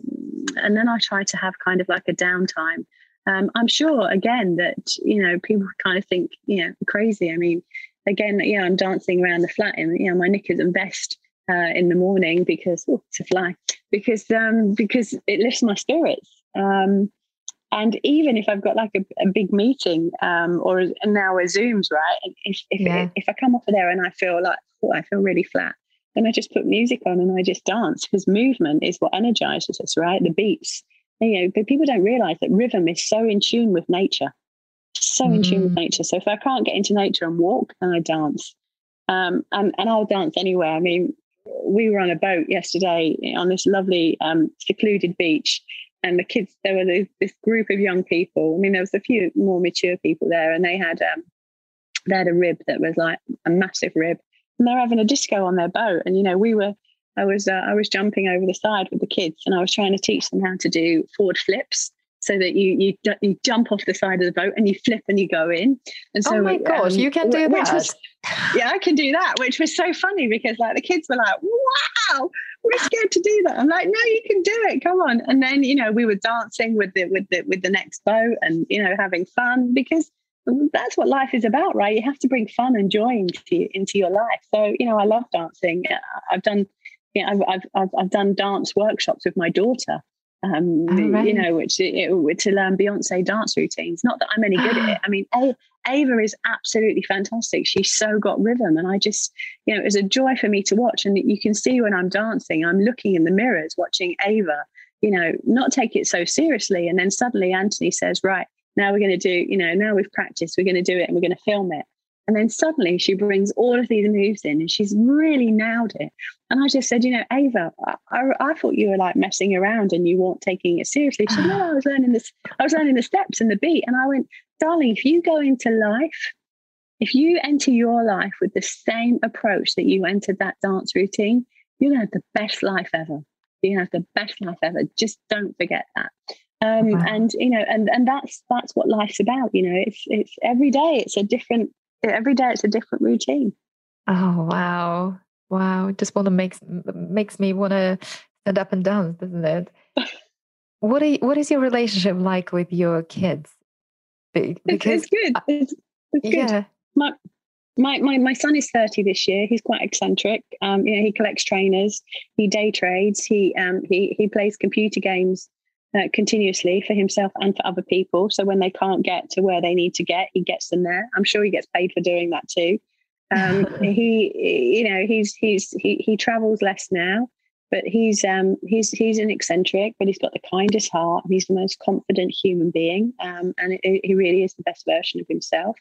and then i try to have kind of like a downtime. Um, i'm sure again that you know people kind of think you know crazy. I mean again you know i'm dancing around the flat in you know my knickers and vest uh, in the morning because oh, it's a fly because um, because it lifts my spirits. Um, And even if I've got like a, a big meeting um, or now a Zooms, right? If if, yeah. if I come off of there and I feel like oh, I feel really flat, then I just put music on and I just dance because movement is what energizes us, right? The beats. You know, but people don't realize that rhythm is so in tune with nature, so mm. in tune with mm. nature. So if I can't get into nature and walk, then I dance. Um, and, and I'll dance anywhere. I mean, we were on a boat yesterday on this lovely um, secluded beach and the kids there were this, this, group of young people. I mean there was a few more mature people there and they had um, they had a rib that was like a massive rib and they're having a disco on their boat. And you know we were i was uh, i was jumping over the side with the kids and i was trying to teach them how to do forward flips so that you you you jump off the side of the boat and you flip and you go in. And so, oh my gosh, um, you can do that. Was, yeah, I can do that, which was so funny because like the kids were like, "Wow, we're scared to do that." I'm like, "No, you can do it. Come on!" And then you know we were dancing with the with the with the next boat and you know having fun because that's what life is about, right? You have to bring fun and joy into into your life. So you know, I love dancing. I've done. Yeah, you know, I've, I've I've done dance workshops with my daughter, um, oh, right. you know, which it, to learn Beyonce dance routines. Not that I'm any good at it. I mean, a- Ava is absolutely fantastic. She's so got rhythm, and I just, you know, it was a joy for me to watch. And you can see when I'm dancing, I'm looking in the mirrors, watching Ava, you know, not take it so seriously. And then suddenly Anthony says, "Right, now we're going to do, you know, now we've practiced, we're going to do it, and we're going to film it." And then suddenly she brings all of these moves in and she's really nailed it. And I just said, you know, Ava, I, I, thought you were like messing around and you weren't taking it seriously. She said, no, I was learning this, I was learning the steps and the beat. And I went, darling, if you go into life, if you enter your life with the same approach that you entered that dance routine, you're gonna have the best life ever. You're gonna have the best life ever. Just don't forget that. Um, wow. and you know, and and that's that's what life's about. You know, it's it's every day. It's a different every day it's a different routine. Oh wow. Wow. Just want to makes makes me want to stand up and dance, doesn't it? *laughs* what are you, what is your relationship like with your kids? Because it's, it's good. It's, it's good. Yeah. My, my, my, my son is 30 this year. He's quite eccentric. Um, you know, he collects trainers, he day trades, he um, he he plays computer games uh, continuously for himself and for other people. So when they can't get to where they need to get, he gets them there. I'm sure he gets paid for doing that too. Um, *laughs* he, you know, he's he's he he travels less now, but he's um he's he's an eccentric, but he's got the kindest heart. He's the most confident human being, um, and he really is the best version of himself.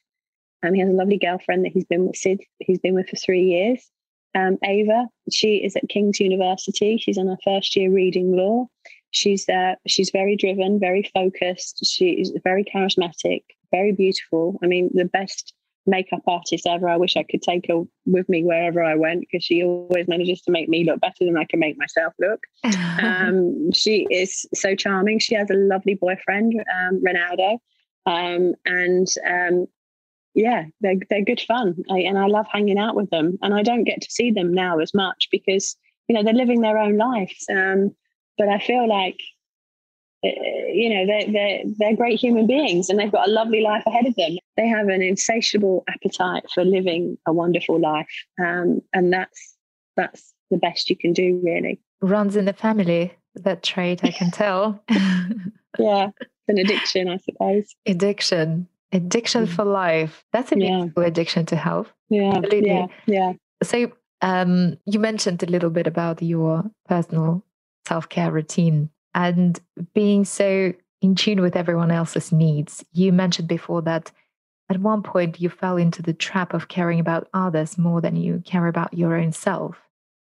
Um, he has a lovely girlfriend that he's been with Sid. He's been with for three years. Um, Ava, she is at King's University. She's on her first year reading law. She's uh, she's very driven, very focused. She is very charismatic, very beautiful. I mean, the best makeup artist ever. I wish I could take her with me wherever I went because she always manages to make me look better than I can make myself look. *laughs* um, she is so charming. She has a lovely boyfriend, um, Ronaldo, um, and um, yeah, they're they're good fun, I, and I love hanging out with them. And I don't get to see them now as much because you know they're living their own lives. Um, but I feel like uh, you know they're, they're they're great human beings and they've got a lovely life ahead of them. They have an insatiable appetite for living a wonderful life. Um, and that's that's the best you can do really. Runs in the family that trait i can tell. *laughs* Yeah an addiction i suppose. Addiction. Addiction mm. for life. That's a beautiful yeah. addiction to health. Yeah Absolutely. yeah yeah. So um, you mentioned a little bit about your personal self care routine and being so in tune with everyone else's needs. You mentioned before that at one point you fell into the trap of caring about others more than you care about your own self.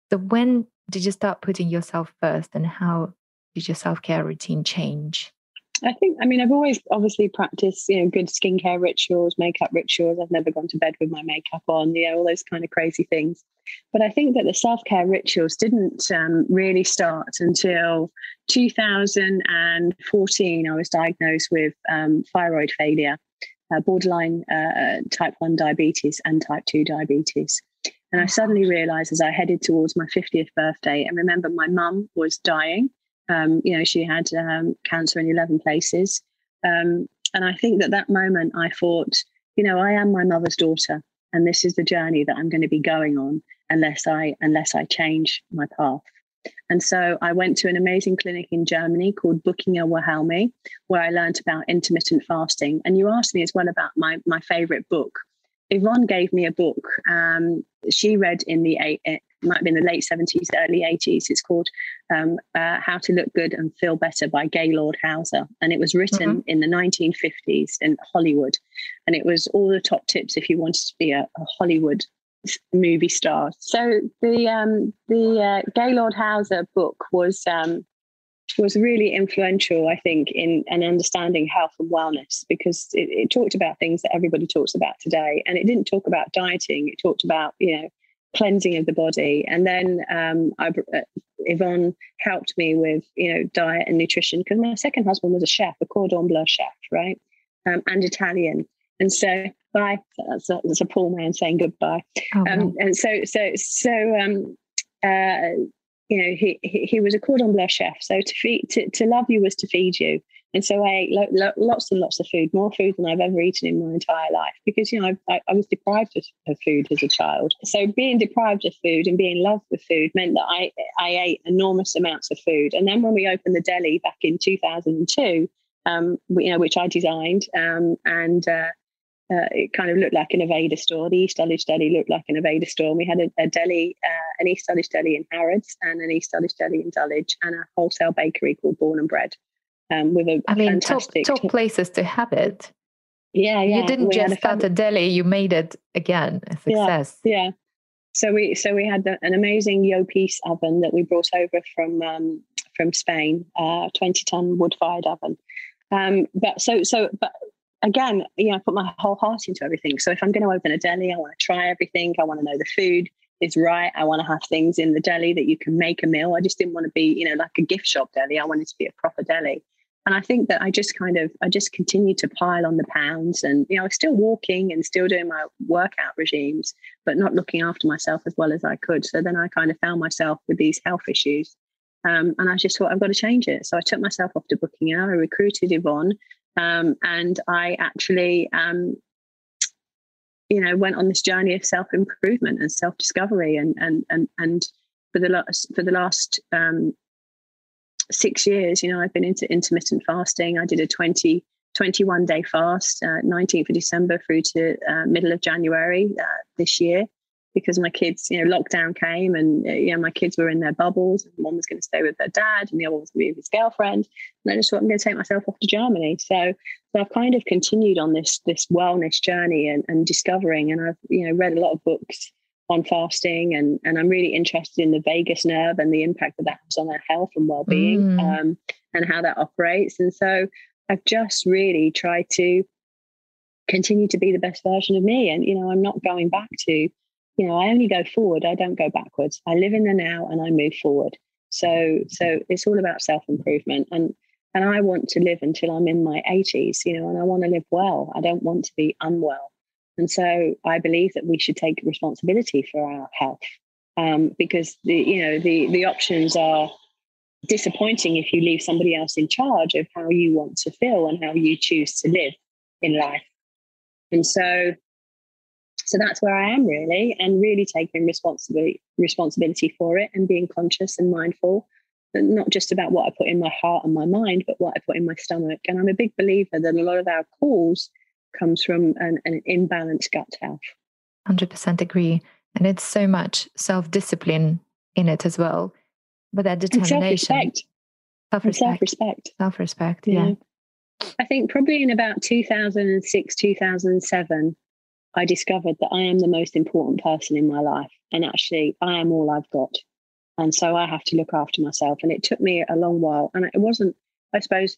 So, when did you start putting yourself first, and how did your self care routine change? I think, I mean, I've always obviously practiced, you know, good skincare rituals, makeup rituals. I've never gone to bed with my makeup on, you know, all those kind of crazy things. But I think that the self care rituals didn't um, really start until 2014. I was diagnosed with um, thyroid failure, uh, borderline uh, type 1 diabetes, and type 2 diabetes. And I suddenly realized as I headed towards my 50th birthday, and remember my mum was dying um, you know, she had um, cancer in 11 places. Um, and I think that that moment I thought, you know, I am my mother's daughter, and this is the journey that I'm going to be going on unless I unless I change my path. And so I went to an amazing clinic in Germany called Buchinger Wilhelmi, where I learned about intermittent fasting. And you asked me as well about my, my favorite book. Yvonne gave me a book um, she read in the might have been the late 70s, early 80s. It's called um, uh, How to Look Good and Feel Better by Gaylord Hauser. And it was written mm-hmm. in the 1950s in Hollywood. And it was all the top tips if you wanted to be a, a Hollywood movie star. So the um, the uh, Gaylord Hauser book was um, was really influential, I think, in an understanding health and wellness because it, it, talked about things that everybody talks about today, and it didn't talk about dieting. It talked about you know cleansing of the body, and then um, I, uh, Yvonne helped me with you know diet and nutrition because my second husband was a chef, a cordon bleu chef, right, um, and Italian, and so bye. That's a, that's a poor man saying goodbye. Oh, um, and so so so um, uh, you know, he, he, he was a cordon bleu chef. So to feed, to, to love you was to feed you. And so I ate lo- lo- lots and lots of food, more food than I've ever eaten in my entire life, because you know I, I, was deprived of, of, food as a child. So being deprived of food and being loved with food meant that I I ate enormous amounts of food. And then when we opened the deli back in 2002, um, you know, which I designed, um, and uh, uh, it kind of looked like an Aveda store. The East Dulwich Deli looked like an Aveda store. And we had a, a deli, uh, an East Dulwich Deli in Harrods and an East Dulwich Deli in Dulwich and a wholesale bakery called Born and Bred um, with a I mean, fantastic... top, top places to have it. Yeah, yeah. You didn't we just start a deli, you made it again a success. Yeah, yeah. So we so we had an amazing Llopis oven that we brought over from um, from Spain, uh, 20 ton wood fired oven. Um, but so so but again, you know, I put my whole heart into everything. So if I'm going to open a deli, I want to try everything. I want to know the food is right. I want to have things in the deli that you can make a meal. I just didn't want to be, you know, like a gift shop deli. I wanted to be a proper deli. And I think that I just kind of, I just continued to pile on the pounds and, you know, I was still walking and still doing my workout regimes, but not looking after myself as well as I could. So then I kind of found myself with these health issues. Um, and I just thought, I've got to change it. So I took myself off to Buchinger. I recruited Yvonne um, and I actually, um, you know, went on this journey of self improvement and self discovery. And and and and for the last for the last um, six years, you know, I've been into intermittent fasting. I did a 20, 21 day fast, uh, 19th of December through to uh, middle of January uh, this year because my kids, you know, lockdown came and, uh, you know, my kids were in their bubbles. And one was going to stay with their dad and the other was going to be with his girlfriend. And I just thought, I'm going to take myself off to Germany. So, so I've kind of continued on this, this wellness journey and, and discovering. And I've, you know, read a lot of books on fasting and, and I'm really interested in the vagus nerve and the impact that that has on our health and well-being mm. um, and how that operates. And so I've just really tried to continue to be the best version of me. And, you know, I'm not going back to you know, I only go forward, I don't go backwards. I live in the now and I move forward. So so it's all about self-improvement. And and I want to live until I'm in my 80s, you know, and I want to live well. I don't want to be unwell. And so I believe that we should take responsibility for our health. Um, because the you know the the options are disappointing if you leave somebody else in charge of how you want to feel and how you choose to live in life. And so so that's where I am really, and really taking responsibility responsibility for it and being conscious and mindful, not just about what I put in my heart and my mind, but what I put in my stomach. And I'm a big believer that a lot of our calls comes from an, an imbalanced gut health. Hundred percent agree, and it's so much self discipline in it as well, but that determination, self respect, self respect, self respect. Yeah. yeah. I think probably in about 2006, 2007, I discovered that I am the most important person in my life. And actually, I am all I've got. And so I have to look after myself. And it took me a long while. And it wasn't, I suppose,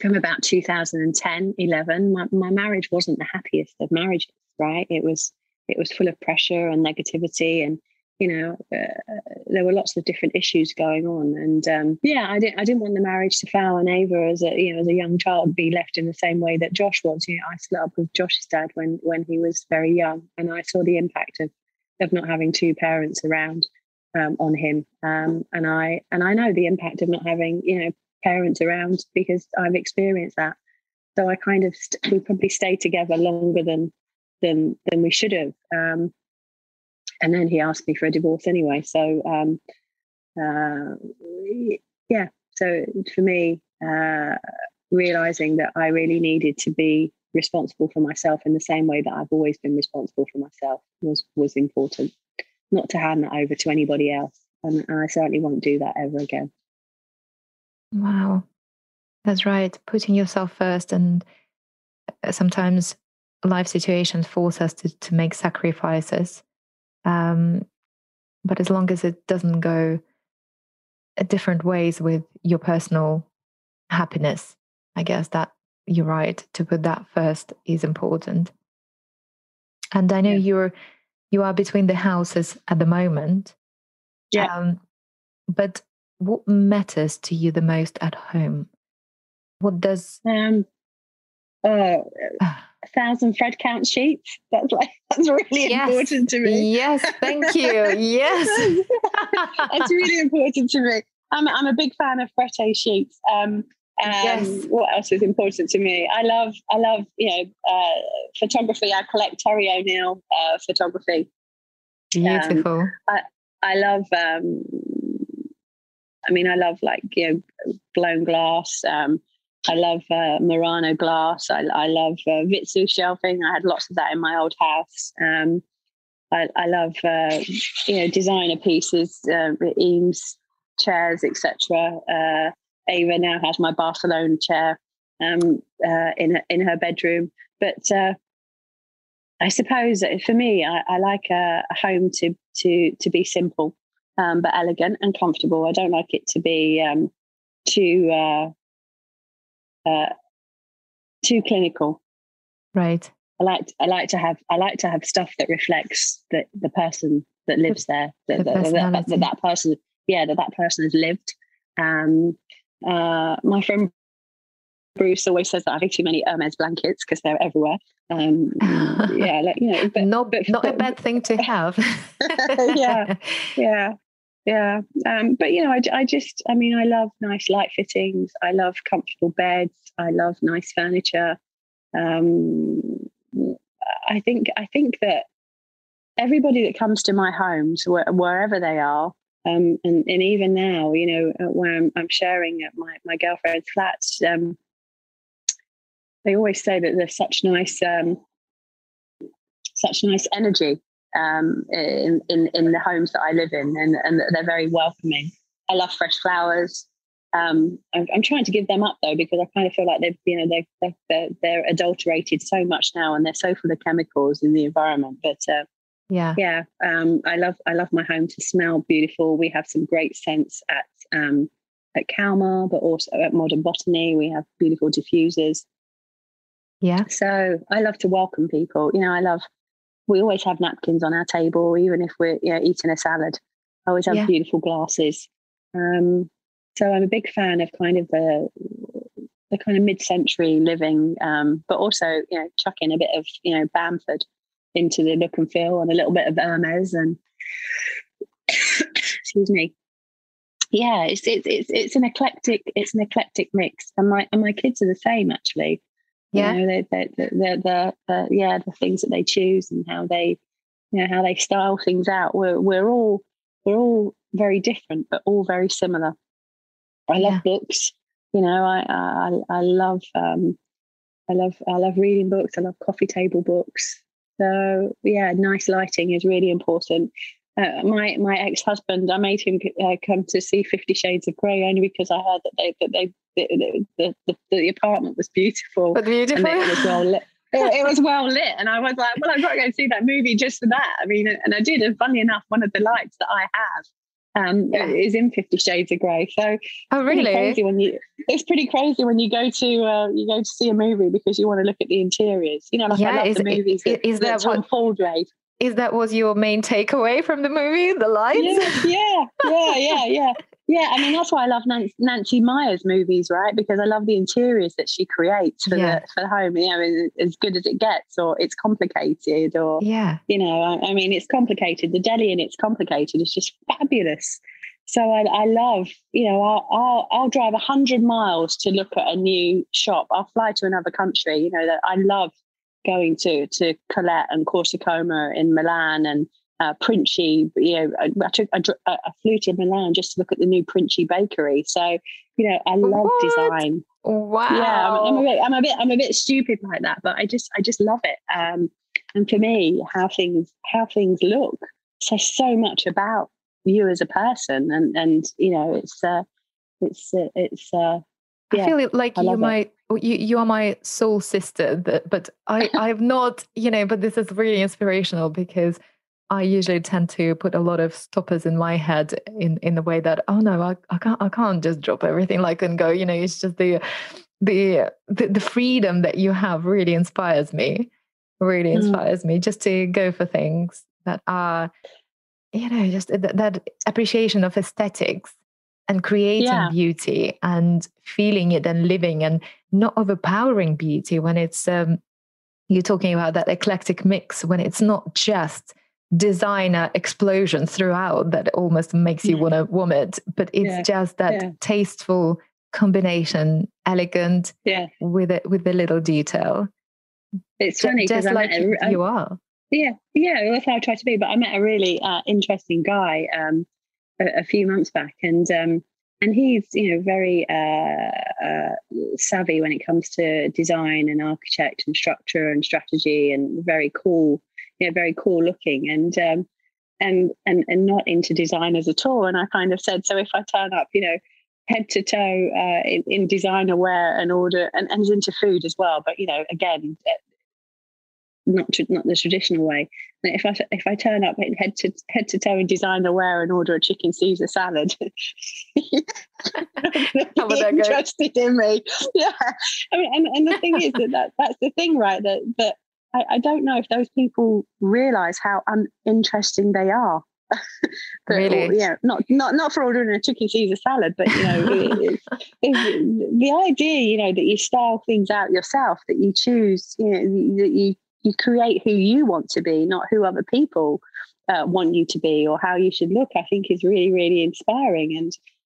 from about 2010, 11, my, my marriage wasn't the happiest of marriages, right? It was, it was full of pressure and negativity and you know, uh, there were lots of different issues going on, and um, yeah, I didn't, I didn't want the marriage to fail. And Ava, as a you know, as a young child, be left in the same way that Josh was. You know, I split up with Josh's dad when when he was very young, and I saw the impact of of not having two parents around um, on him. Um, and I and I know the impact of not having you know parents around because I've experienced that. So I kind of st- we probably stayed together longer than than than we should have. Um, and then he asked me for a divorce anyway. So um, uh, yeah. So for me, uh, realizing that I really needed to be responsible for myself in the same way that I've always been responsible for myself was was important. Not to hand that over to anybody else, and, and I certainly won't do that ever again. Wow, that's right. Putting yourself first, and uh, sometimes life situations force us to to make sacrifices. Um, but as long as it doesn't go different ways with your personal happiness, I guess that you're right to put that first is important. And I know yeah. you're you are between the houses at the moment. Yeah. Um, but what matters to you the most at home? What does um uh, a thousand thread count sheets. That's like *laughs* that's really yes. important to me. Yes, thank you. yes, *laughs* that's really *laughs* important to me. I'm I'm a big fan of Fretté sheets. Um, um, yes. What else is important to me? I love, I love, you know, uh, photography. I collect Terry O'Neill uh, photography. Beautiful. Um, I, I love. Um, I mean, I love like you know, blown glass. Um, I love uh, Murano glass. I, I love uh, Vitsoe shelving. I had lots of that in my old house. Um, I, I, love uh, you know designer pieces, uh, Eames chairs, etc. Uh, Ava now has my Barcelona chair um, uh, in in her bedroom. But uh, I suppose for me, I, I like a, a, home to to to be simple um, but elegant and comfortable. I don't like it to be um, too uh, uh, too clinical. Right. I like to, I like to have I like to have stuff that reflects the the person that lives there. That, the that, that, that, that person, yeah, that that person has lived. Um, uh, my friend Bruce always says that I have too many Hermes blankets because they're everywhere. Um, *laughs* yeah, like you know, but, not but, not but, a bad thing to have. *laughs* yeah, *laughs* yeah, yeah. Um, but you know, I, I just, I mean, I love nice light fittings. I love comfortable beds. I love nice furniture. Um, I think, I think that everybody that comes to my homes, wh- wherever they are, um, and, and even now, you know, uh, when I'm, I'm sharing at my, my girlfriend's flats, um, they always say that there's such nice, um, such nice energy um, in, in, in the homes that I live in, and, and they're very welcoming. I love fresh flowers. Um, I'm, I'm, trying to give them up though because I kind of feel like they've, you know, they're, they're, they're adulterated so much now, and they're so full of chemicals in the environment. But uh, yeah, yeah, um, I love I love my home to smell beautiful. We have some great scents at um, at Kalmar, but also at Modern Botany. We have beautiful diffusers. Yeah. So I love to welcome people. You know, I love we always have napkins on our table, even if we're you know, eating a salad. I always have yeah. beautiful glasses. Um, so I'm a big fan of kind of the the kind of mid-century living, um, but also you know chuck in a bit of you know Bamford into the look and feel, and a little bit of Hermes, and *coughs* excuse me. Yeah, it's it's it's it's an eclectic it's an eclectic mix, and my and my kids are the same actually. Yeah, you know, they, they, the, the, the, yeah, the things that they choose and how they, you know, how they style things out. We're we're all we're all very different, but all very similar. I love yeah. books. You know, I I I love um, I love I love reading books. I love coffee table books. So yeah, nice lighting is really important. Uh, my my ex husband, I made him uh, come to see Fifty Shades of Grey only because I heard that they that they the, the, the, the apartment was beautiful. But beautiful. And it was well lit. *laughs* It, it, was well lit, and I was like, "Well, I've got to go see that movie just for that." I mean, and I did. And funny enough, one of the lights that I have um, yeah. is in Fifty Shades of Grey. So, oh really? Crazy when you, it's pretty crazy when you go to uh, you go to see a movie because you want to look at the interiors. You know, like yeah, I love is, the movies. Is, that, is that, that Tom what, Ford made. Is that was your main takeaway from the movie? The lights? Yeah, yeah, yeah, yeah, yeah. Yeah, I mean that's why I love Nancy, Nancy Meyers movies, right? Because I love the interiors that she creates for yeah. the for the home. You know, as good as it gets, or it's complicated, or yeah, you know, I, I mean, it's complicated. The deli and it's complicated. It's just fabulous. So I, I love, you know, I'll I'll, I'll drive a hundred miles to look at a new shop. I'll fly to another country. You know that I love going to to Colette and Corso Como in Milan and uh, Princi. You know, I, I took I, I, flew to Milan just to look at the new Princi bakery. So you know, I love what? design. Wow. Yeah, I'm, I'm, a bit, I'm a bit, I'm a bit stupid like that, but I just, I just love it. Um, and for me, how things, how things look says so much about you as a person, and and you know, it's, uh, it's, uh, it's. Uh, yeah, I feel like I you might you you are my soul sister, but, but I *laughs* I've not you know, but this is really inspirational because I usually tend to put a lot of stoppers in my head in in the way that oh no I, I can't I can't just drop everything like and go you know it's just the the the, the freedom that you have really inspires me really mm. inspires mm. me just to go for things that are you know just that, that appreciation of aesthetics and creating yeah. beauty and feeling it and living and not overpowering beauty when it's um you're talking about that eclectic mix when it's not just designer explosion throughout that almost makes you want to vomit but it's yeah. just that tasteful combination elegant yeah. with it with the little detail. It's funny just like a, you are. Yeah yeah that's how i try to be but i met a really uh, interesting guy um, a, a, few months back. And um, and he's you know very uh, uh, savvy when it comes to design and architect and structure and strategy and very cool you know, very cool looking. And um, and and and not into designers at all. And I kind of said, so if I turn up, you know, head to toe uh, in, in, designer wear and order and, and into food as well, but you know, again, not not the traditional way. If I if I turn up head to head to toe in designer wear and order a chicken Caesar salad, *laughs* interested in me. Yeah, I mean, and, and the thing is that, that that's the thing, right? That that I, I don't know if those people realize how uninteresting they are. *laughs* really? Or, yeah, not not not for ordering a chicken Caesar salad, but you know, *laughs* it, it, the idea, you know, that you style things out yourself, that you choose, you know, that you you create who you want to be, not who other people uh, want you to be or how you should look. I think is really really inspiring and.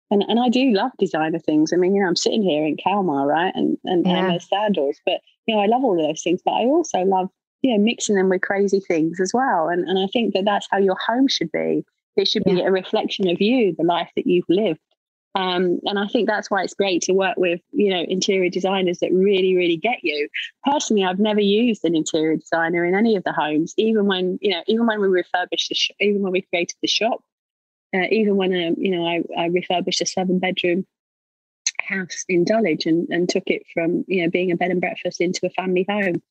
And, and I do love designer things. I mean, you know, I'm sitting here in Kalmar, right, and and, yeah. and sandals, but you know, I love all of those things, but I also love, you know, mixing them with crazy things as well. And, and I think that that's how your home should be. It should be yeah. a reflection of you, the life that you've lived. Um, and I think that's why it's great to work with, you know, interior designers that really, really get you. Personally, I've never used an interior designer in any of the homes, even when, you know, even when we refurbished the shop, even when we created the shop, uh, even when, um, you know, I, I refurbished a seven bedroom house in Dulwich and, and took it from you know being a bed and breakfast into a family home.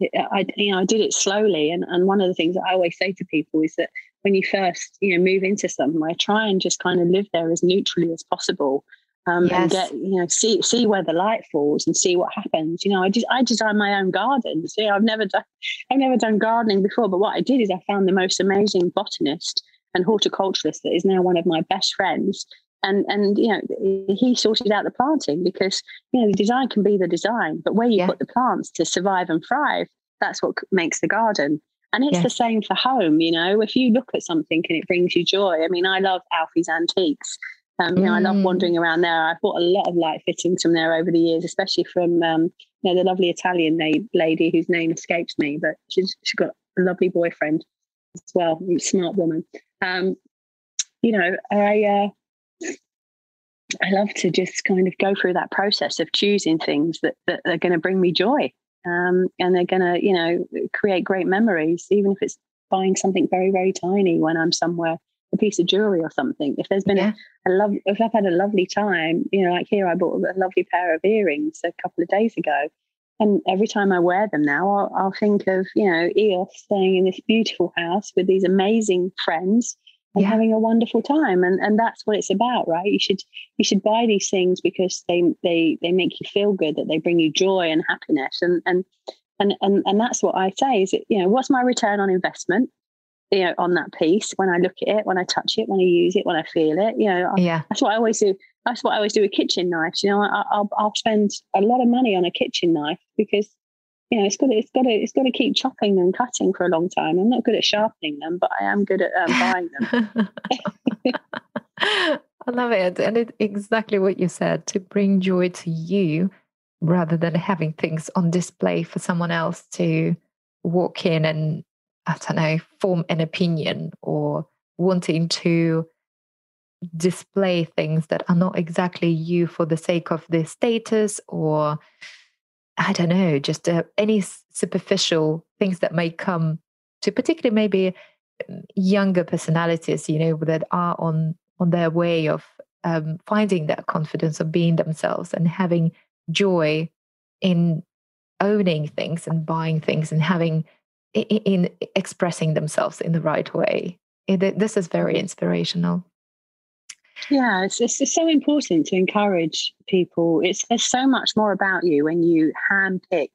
I you know I did it slowly, and and one of the things that I always say to people is that when you first you know move into something, I try and just kind of live there as neutrally as possible. Um, yes. and get you know see see where the light falls and see what happens. You know, I did I design my own gardens. Yeah, I've never done I've never done gardening before, but what I did is I found the most amazing botanist and horticulturalist that is now one of my best friends and and you know he sorted out the planting because you know the design can be the design but where you yeah. put the plants to survive and thrive that's what makes the garden and it's the same for home you know if you look at something and it brings you joy i mean i love alfie's antiques um, you know, I love mm. wandering around there. I've bought a lot of light fittings from there over the years, especially from um, you know the lovely Italian lady whose name escapes me, but she's she's got a lovely boyfriend as well, smart woman. Um, you know, I uh, I love to just kind of go through that process of choosing things that, that are going to bring me joy. Um, and they're going to, you know, create great memories, even if it's buying something very, very tiny when I'm somewhere, a piece of jewelry or something. If there's been yeah. a, a love, if I've had a lovely time, you know, like here, I bought a lovely pair of earrings a couple of days ago. And every time I wear them now, I'll, I'll think of, you know, Eos staying in this beautiful house with these amazing friends yeah. having a wonderful time and and that's what it's about right? You should you should buy these things because they they they make you feel good that they bring you joy and happiness and and and and, and that's what i say is it you know what's my return on investment you know on that piece when i look at it when i touch it when i use it when i feel it you know? Yeah. that's what i always do that's what i always do with kitchen knives you know? I, will I'll spend a lot of money on a kitchen knife because you know, it's got to, it's got to, it's got to keep chopping and cutting for a long time. I'm not good at sharpening them, but I am good at um, buying them. *laughs* I love it, and it's exactly what you said to bring joy to you rather than having things on display for someone else to walk in and I don't know, form an opinion or wanting to display things that are not exactly you for the sake of the status or I don't know, just uh, any superficial things that may come to particularly maybe um, younger personalities, you know, that are on on their way of um, finding that confidence of being themselves and having joy in owning things and buying things and having in, in expressing themselves in the right way. It, this is very inspirational. Yeah, it's, it's, it's so important to encourage people. It's there's so much more about you when you handpick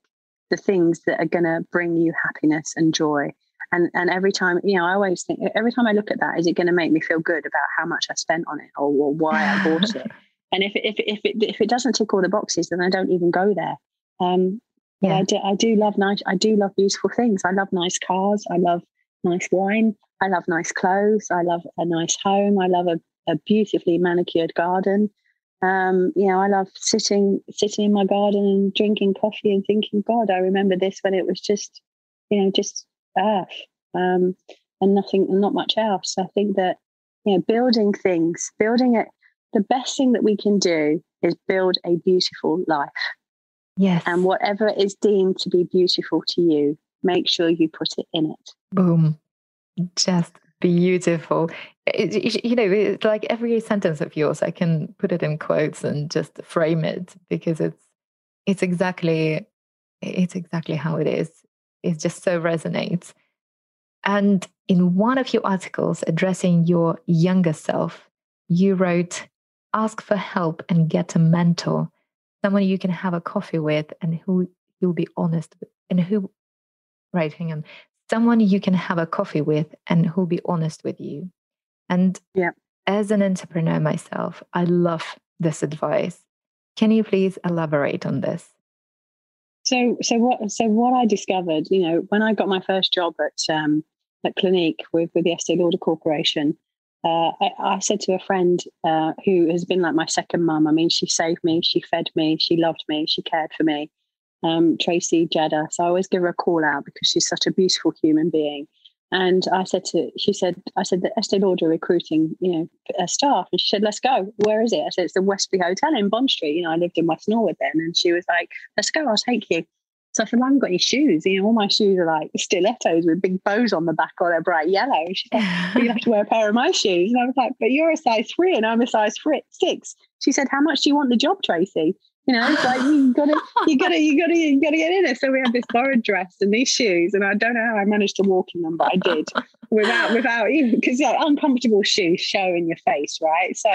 the things that are going to bring you happiness and joy. And and every time, you know, I always think every time I look at that, is it going to make me feel good about how much I spent on it or, or why I bought it? *laughs* And if if if it if it doesn't tick all the boxes, then I don't even go there. Um, yeah, I do, I do love nice. I do love beautiful things. I love nice cars. I love nice wine. I love nice clothes. I love a nice home. I love a a beautifully manicured garden. Um, you know, I love sitting sitting in my garden and drinking coffee and thinking, God, I remember this when it was just, you know, just earth um, and nothing, and not much else. I think that you know, building things, building it, the best thing that we can do is build a beautiful life. Yes. And whatever is deemed to be beautiful to you, make sure you put it in it. Boom. Just beautiful. You know, like every sentence of yours, I can put it in quotes and just frame it because it's it's exactly it's exactly how it is. It just so resonates. And in one of your articles addressing your younger self, you wrote, "Ask for help and get a mentor, someone you can have a coffee with, and who you'll be honest with, and who." Right, hang on someone you can have a coffee with and who'll be honest with you. And yeah. as an entrepreneur myself, I love this advice. Can you please elaborate on this? So, so what? So what I discovered, you know, when I got my first job at um, at Clinique with with the Estee Lauder Corporation, uh, I, I, said to a friend uh, who has been like my second mum. I mean, she saved me, she fed me, she loved me, she cared for me um, Tracy Jeddah. So I always give her a call out because she's such a beautiful human being. And I said to, she said, I said that Estee Lauder recruiting, you know, a staff. And she said, let's go. Where is it? I said, it's the Westbury Hotel in Bond Street. You know, I lived in West Norwood then. And she was like, let's go. I'll take you. So I said, well, I haven't got any shoes. You know, all my shoes are like stilettos with big bows on the back or they're bright yellow. Like, well, you have to wear a pair of my shoes. And I was like, but you're a size three and I'm a size six. She said, how much do you want the job, Tracy? You know, it's like you gotta, *laughs* you gotta, you gotta, you gotta get in it. So we had this borrowed dress and these shoes, and I don't know how I managed to walk in them, but I did without, without even because like uncomfortable shoes show in your face, right? So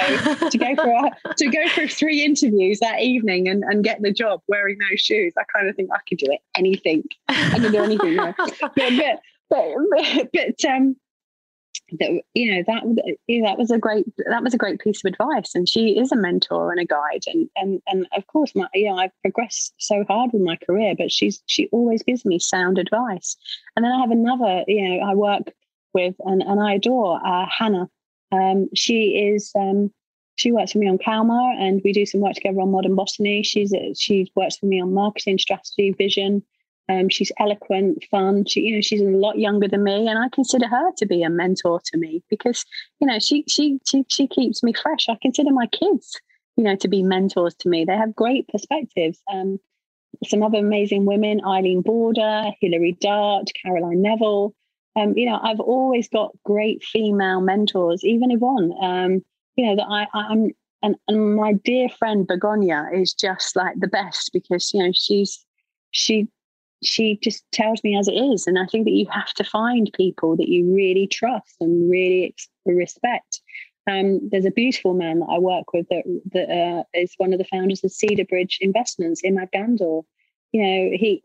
to go for a, to go for three interviews that evening and, and get the job wearing those shoes, I kind of think I could do it. Anything, I can do anything. *laughs* But, but, but, but um, that you know that that was a great that was a great piece of advice. And she is a mentor and a guide. And and and of course my you know I've progressed so hard with my career but she's she always gives me sound advice. And then I have another you know I work with and, and I adore uh, Hannah. Um, she is um, she works for me on Kalmar and we do some work together on modern botany. She's she works for me on marketing strategy vision um, she's eloquent, fun. She, you know, she's a lot younger than me, and I consider her to be a mentor to me because, you know, she she she she keeps me fresh. I consider my kids, you know, to be mentors to me. They have great perspectives. Um, some other amazing women: Eileen Border, Hilary Dart, Caroline Neville. Um, you know, I've always got great female mentors. Even Yvonne, um, you know, that I, I'm, and, and my dear friend Begonia is just like the best because you know she's she she just tells me as it is. And I think that you have to find people that you really trust and really respect. Um, there's a beautiful man that I work with that, that uh, is one of the founders of Cedar Bridge Investments, Imad Gandor. You know, he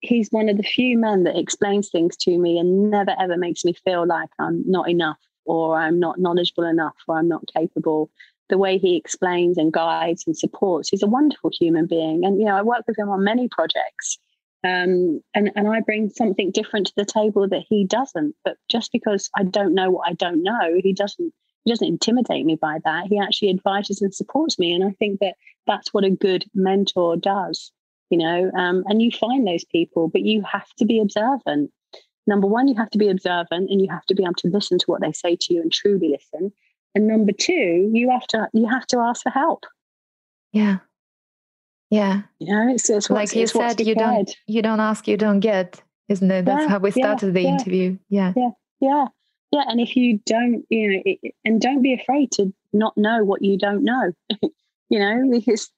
he's one of the few men that explains things to me and never ever makes me feel like I'm not enough or I'm not knowledgeable enough or I'm not capable. The way he explains and guides and supports, he's a wonderful human being. And you know, I work with him on many projects um, and and I bring something different to the table that he doesn't. But just because I don't know what I don't know, he doesn't he doesn't intimidate me by that. He actually advises and supports me, and I think that that's what a good mentor does. You know, um, and you find those people, but you have to be observant. number one, you have to be observant and you have to be able to listen to what they say to you and truly listen. And number two, you have to you have to ask for help. Yeah. Yeah. You know, it's, it's like you said, you don't you don't ask, you don't get, isn't it? That's yeah, how we started yeah, the yeah. interview. Yeah. Yeah. Yeah. Yeah. And if you don't, you know, it, and don't be afraid to not know what you don't know. *laughs* you know because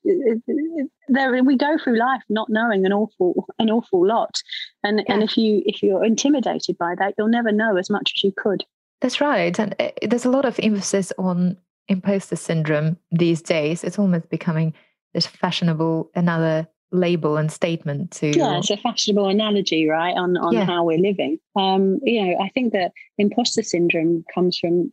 there we go through life not knowing an awful an awful lot and and if you if you're intimidated by that you'll never know as much as you could that's right and uh, there's a lot of emphasis on imposter syndrome these days it's almost becoming this fashionable another label and statement to yeah it's a fashionable analogy right on on yeah. how we're living um you know i think that imposter syndrome comes from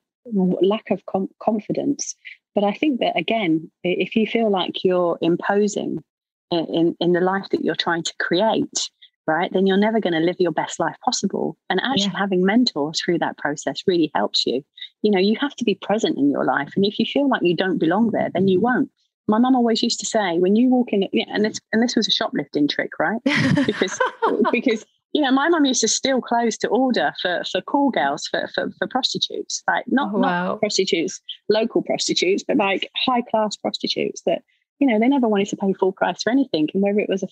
lack of com- confidence but I think that again, if you feel like you're imposing in, in the life that you're trying to create, right, then you're never going to live your best life possible. And actually yeah. having mentors through that process really helps you. You know, you have to be present in your life. And if you feel like you don't belong there, then you won't. My mum always used to say, when you walk in, yeah, and this and this was a shoplifting trick, right? Because *laughs* because you know, my mum used to steal clothes to order for for call girls for for, for prostitutes, like not, oh, wow. not prostitutes, local prostitutes, but like high class prostitutes that you know they never wanted to pay full price for anything, and whether it was a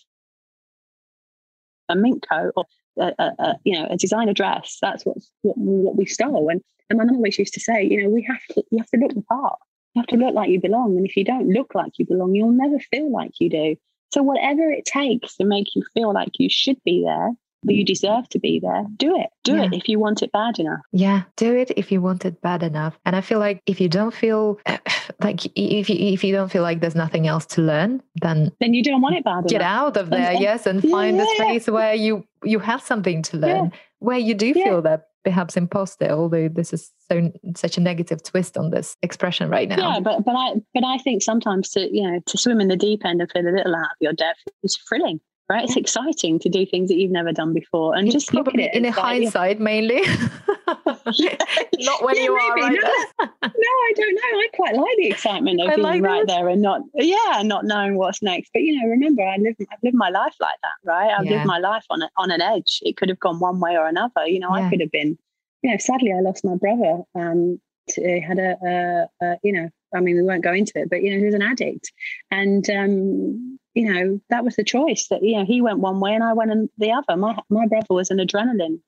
a mink coat or a, a, a, you know a designer dress, that's what what, what we stole. And and my mum always used to say, you know, we have to you have to look the part. You have to look like you belong, and if you don't look like you belong, you'll never feel like you do. So whatever it takes to make you feel like you should be there, you deserve to be there, do it. Do yeah. it if you want it bad enough. Yeah, do it if you want it bad enough. And I feel like if you don't feel *sighs* like if you if you don't feel like there's nothing else to learn, then then you don't want it bad get enough. Get out of there, and, yes, and find yeah. a space where you you have something to learn, where you do feel that perhaps imposter although this is so such a negative twist on this expression right now yeah but but i but i think sometimes to you know to swim in the deep end and feel a little out of your depth is thrilling right? It's exciting to do things that you've never done before, and it's just it in a hindsight, yeah. mainly. *laughs* *laughs* not when yeah, you are right no, no, I don't know. I quite like the excitement of I being like right there and not, yeah, not knowing what's next. But you know, remember, I live, I've lived my life like that, right? I've yeah. lived my life on a, on an edge. It could have gone one way or another. You know, I could have been, you know, sadly, I lost my brother. Um, to, had a, a, a, you know, I mean, we won't go into it, but you know, he was an addict, and um, you know, that was the choice. That you know, he went one way and I went the other. My my brother was an adrenaline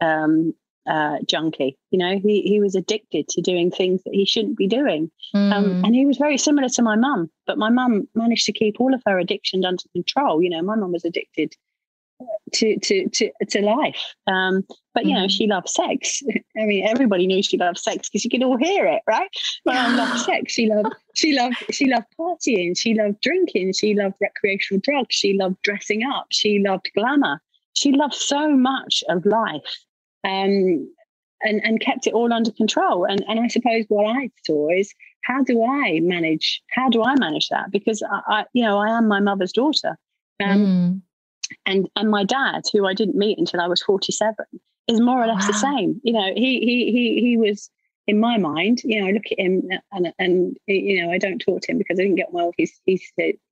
um, uh, junkie. You know, he he was addicted to doing things that he shouldn't be doing, mm. um, and he was very similar to my mum. But my mum managed to keep all of her addiction under control. You know, my mum was addicted to to to to life. Um, but you know, mm. she loved sex. *laughs* I mean, everybody knew she loved sex because you could all hear it, right? My mum loved *laughs* sex. She loved she loved she loved partying. She loved drinking. She loved recreational drugs. She loved dressing up. She loved glamour. She loved so much of life. Um, and, and kept it all under control. And and I suppose what I saw is how do I manage how do I manage that? Because I, I you know I am my mother's daughter. Um, mm and and my dad, who I didn't meet until I was forty seven, is more or less wow. the same. You know, he he he he was in my mind. You know, I look at him and and you know I don't talk to him because I didn't get well with his his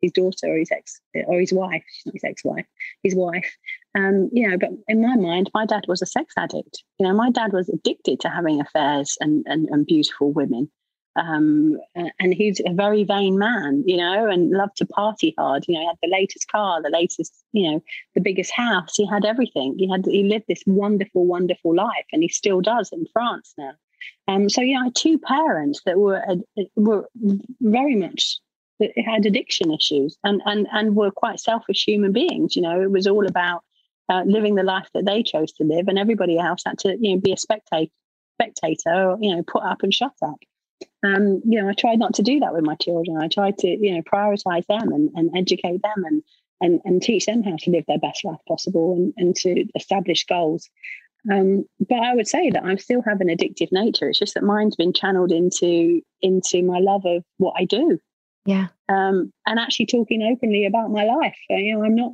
his daughter or his ex or his wife. She's not his ex wife, his wife. Um, you know, but in my mind, my dad was a sex addict. You know, my dad was addicted to having affairs and and, and beautiful women. Um, and he's a very vain man, you know, and loved to party hard. You know, he had the latest car, the latest, you know, the biggest house. He had everything. He had he lived this wonderful, wonderful life, and he still does in France now. Um, so yeah, I had two parents that were were very much had addiction issues and and and were quite selfish human beings. You know, it was all about uh, living the life that they chose to live, and everybody else had to you know be a spectator, spectator, or you know, put up and shut up. Um, you know, I tried not to do that with my children. I tried to, you know, prioritize them and, and educate them and, and and teach them how to live their best life possible and, and to establish goals. Um, but I would say that I still have an addictive nature. It's just that mine's been channeled into into my love of what I do. Yeah. Um, and actually talking openly about my life. You know, I'm not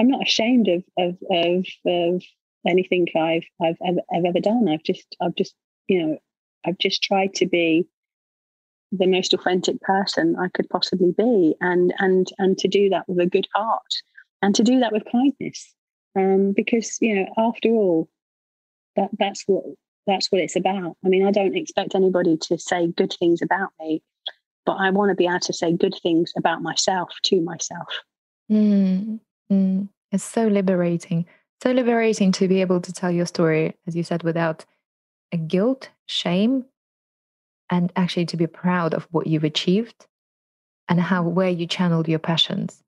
I'm not ashamed of of of, of anything I've I've ever, I've ever done. I've just I've just you know I've just tried to be the most authentic person I could possibly be, and and and to do that with a good heart, and to do that with kindness, um, because you know, after all, that that's what that's what it's about. I mean, I don't expect anybody to say good things about me, but I want to be able to say good things about myself to myself. Mm, mm. It's so liberating. So liberating to be able to tell your story, as you said, without a guilt, shame, and actually to be proud of what you've achieved and how where you channeled your passions.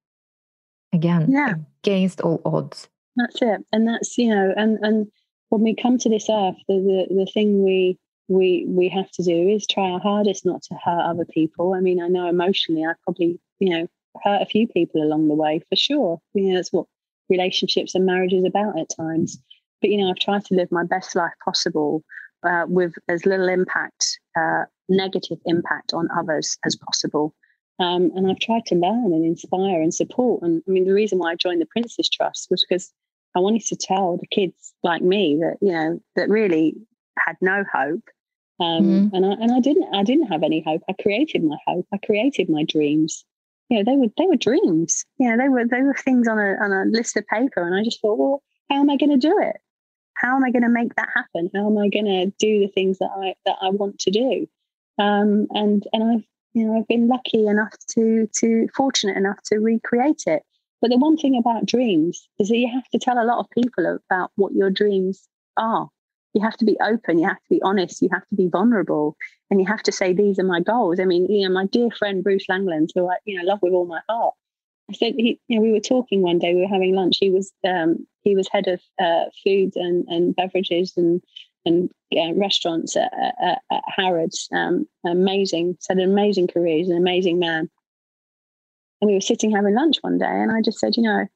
Again, yeah. against all odds. That's it. And that's, you know, and and when we come to this earth, the, the, the thing we we we have to do is try our hardest not to hurt other people. I mean, I know emotionally, I probably you know hurt a few people along the way for sure. You know, that's what relationships and marriages about at times. But you know, I've tried to live my best life possible uh, with as little impact, uh, negative impact on others as possible. Um, and I've tried to learn and inspire and support. And I mean, the reason why I joined the Prince's Trust was because I wanted to tell the kids like me that you know that really had no hope, um, mm-hmm. and I and I didn't I didn't have any hope. I created my hope. I created my dreams. You know, they were they were dreams. You know, they were they were things on a on a list of paper, and I just thought, well, how am I going to do it? How am I going to make that happen? How am I going to do the things that I that I want to do? Um, and and I've you know I've been lucky enough to to fortunate enough to recreate it. But the one thing about dreams is that you have to tell a lot of people about what your dreams are. You have to be open, you have to be honest, you have to be vulnerable, and you have to say, These are my goals. I mean, you know, my dear friend Bruce Langland, who I you know love with all my heart. I said, he, you know, we were talking one day, we were having lunch. He was um, he was head of uh, food and, and beverages and and restaurants at, at, at Harrods. Um, amazing, had an amazing career. He's an amazing man. And we were sitting having lunch one day, and I just said, you know,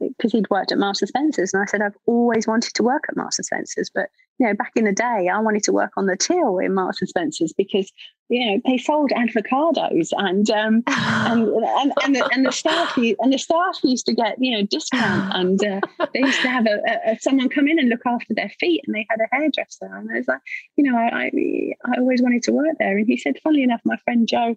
because he'd worked at and Spencers, and I said I've always wanted to work at and Spencers, but you know, back in the day, I wanted to work on the till in Marks and Spencers because you know they sold avocados and um, *laughs* and and and the, and the staff and the staff used to get you know discount *laughs* and uh, they used to have a, a, someone come in and look after their feet and they had a hairdresser and I was like, you know, I, I I always wanted to work there, and he said, funnily enough, my friend Joe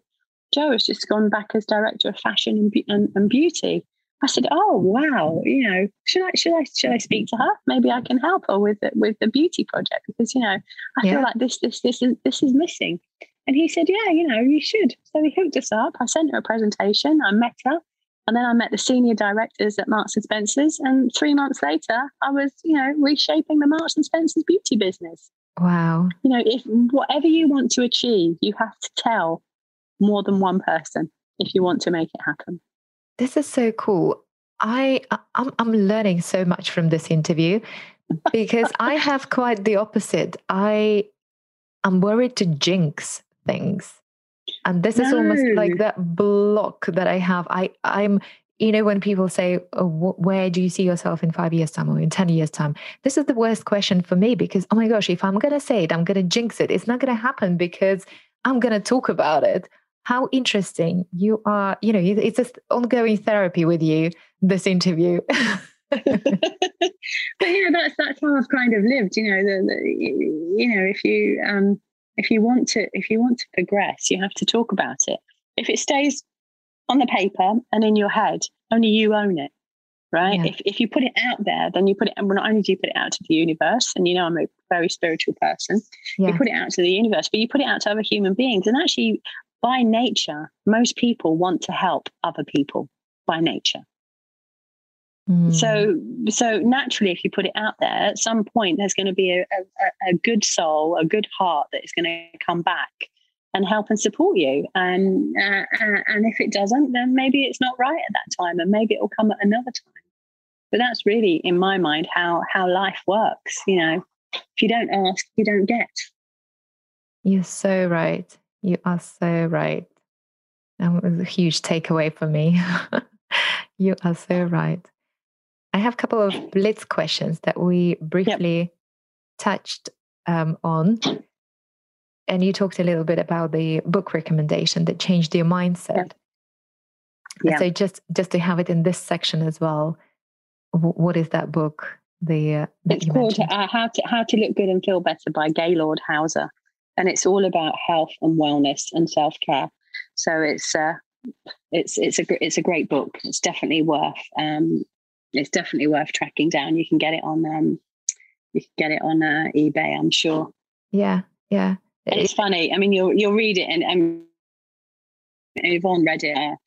Joe has just gone back as director of fashion and, and, and beauty. I said, "Oh wow, you know, should I should I should I speak to her? Maybe I can help her with the, with the beauty project because you know I yeah. feel like this this this is this is missing." And he said, "Yeah, you know, you should." So he hooked us up. I sent her a presentation. I met her, and then I met the senior directors at Marks and Spencers. And three months later, I was you know reshaping the Marks and Spencers beauty business. Wow. You know, if whatever you want to achieve, you have to tell more than one person if you want to make it happen. This is so cool. I I'm, I'm learning so much from this interview because *laughs* I have quite the opposite. I I'm worried to jinx things. And this no. is almost like that block that I have. I I'm you know when people say oh, where do you see yourself in five years time or in 10 years time this is the worst question for me because oh my gosh if i'm going to say it i'm going to jinx it it's not going to happen because i'm going to talk about it how interesting you are you know it's just ongoing therapy with you this interview *laughs* but know that's that's how i've kind of lived you know the, the, you know if you um if you want to if you want to progress you have to talk about it if it stays on the paper and in your head only you own it right yeah. if, if you put it out there then you put it and not only do you put it out to the universe and you know i'm a very spiritual person yeah. you put it out to the universe but you put it out to other human beings and actually by nature, most people want to help other people by nature. Mm. So, so naturally, if you put it out there, at some point there's going to be a, a, a good soul, a good heart that is going to come back and help and support you. And uh, uh, and if it doesn't, then maybe it's not right at that time, and maybe it will come at another time. But that's really, in my mind, how how life works. You know, if you don't ask, you don't get. You're so right. You are so right. That was a huge takeaway for me. *laughs* you are so right. I have a couple of blitz questions that we briefly yep. touched um, on. And you talked a little bit about the book recommendation that changed your mindset. Yeah. So just just to have it in this section as well, what is that book? The uh, it's called uh, "How to How to Look Good and Feel Better" by Gaylord Hauser and it's all about health and wellness and self care. So it's uh, it's it's a it's a great book. It's definitely worth um, it's definitely worth tracking down. You can get it on um, you can get it on uh, eBay, I'm sure. Yeah, yeah. And it's funny. I mean, you'll you'll read it, and, and Yvonne read it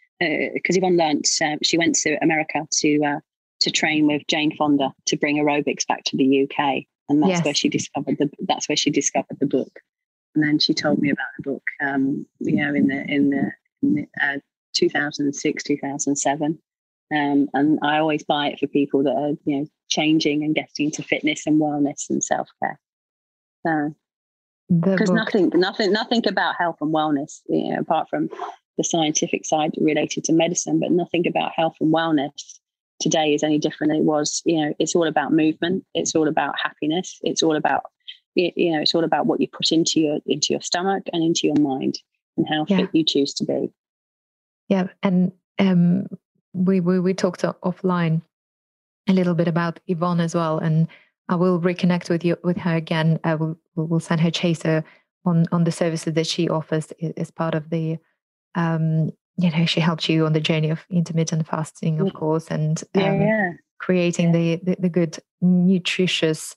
because uh, Yvonne learnt. Uh, she went to America to uh, to train with Jane Fonda to bring aerobics back to the UK, and that's yes. where she discovered the. That's where she discovered the book, and then she told me about the book. Um, you know, in the in the, in the uh, 2006, 2007. Um, and I always buy it for people that are, you know, changing and getting into fitness and wellness and self care. So, because nothing, nothing, nothing about health and wellness, you know, apart from the scientific side related to medicine, but nothing about health and wellness today is any different than it was. You know, it's all about movement. It's all about happiness. It's all about, you know, it's all about what you put into your into your stomach and into your mind and how yeah. fit you choose to be. Yeah, and um, we, we we talked offline a little bit about Yvonne as well, and I will reconnect with you with her again. I will will send her chaser on on the services that she offers as part of the. Um, you know, she helped you on the journey of intermittent fasting, of course, and um, yeah, yeah. creating yeah. The, the, the good nutritious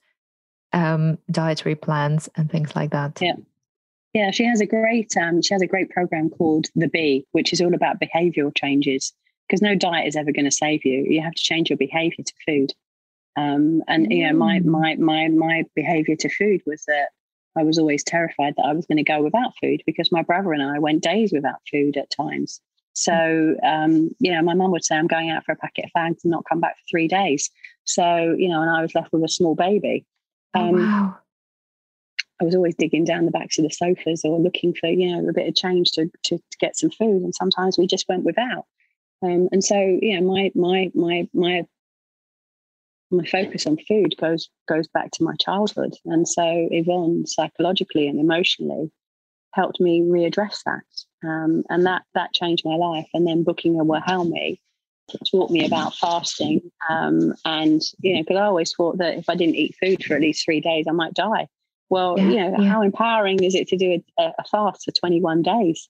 um, dietary plans and things like that. Yeah. Yeah, she has a great um, she has a great program called The Bee, which is all about behavioural changes. Because no diet is ever going to save you. You have to change your behaviour to food. Um, and mm. you know, my mm. my my my behaviour to food was that I was always terrified that I was going to go without food because my brother and I went days without food at times. So, um, you know, my mum would say, I'm going out for a packet of fags and not come back for three days. So, you know, and I was left with a small baby. Oh, um, oh, wow. I was always digging down the backs of the sofas or looking for, you know, a bit of change to, to, to get some food. And sometimes we just went without. Um, and so, you know, my, my, my, my, my focus on food goes, goes back to my childhood. And so Yvonne psychologically and emotionally helped me readdress that. Um, and that, that changed my life. And then Buchinger Wilhelmi taught me about fasting. Um, and, you know, because I always thought that if I didn't eat food for at least three days, I might die. Well, yeah, you know, yeah. how empowering is it to do a, a, fast for 21 days?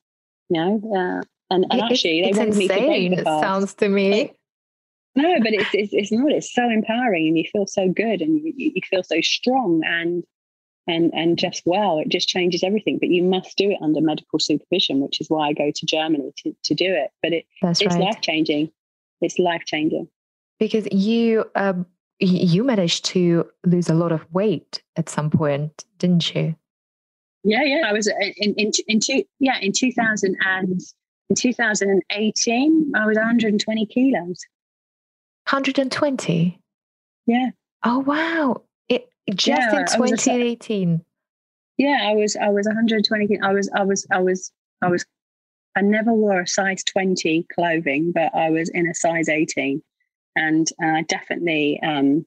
You know, uh, and, and it, actually, they wanted insane, me to. It sounds to me. It, no, but it's, it's, it's not. It's so empowering, and you feel so good, and you, you feel so strong, and and and just well. It just changes everything. But you must do it under medical supervision, which is why I go to Germany to to do it. But it That's it's right. life changing. It's life changing because you um, you managed to lose a lot of weight at some point, didn't you? Yeah, yeah. I was uh, in in, in two, yeah in two thousand and in two thousand and eighteen. I was one hundred and twenty kilos. Hundred and twenty. Yeah. Oh wow! It just yeah, in twenty eighteen. Yeah, I was I was one hundred twenty. I was I was I was I was. I never wore a size twenty clothing, but I was in a size eighteen and uh, definitely, um,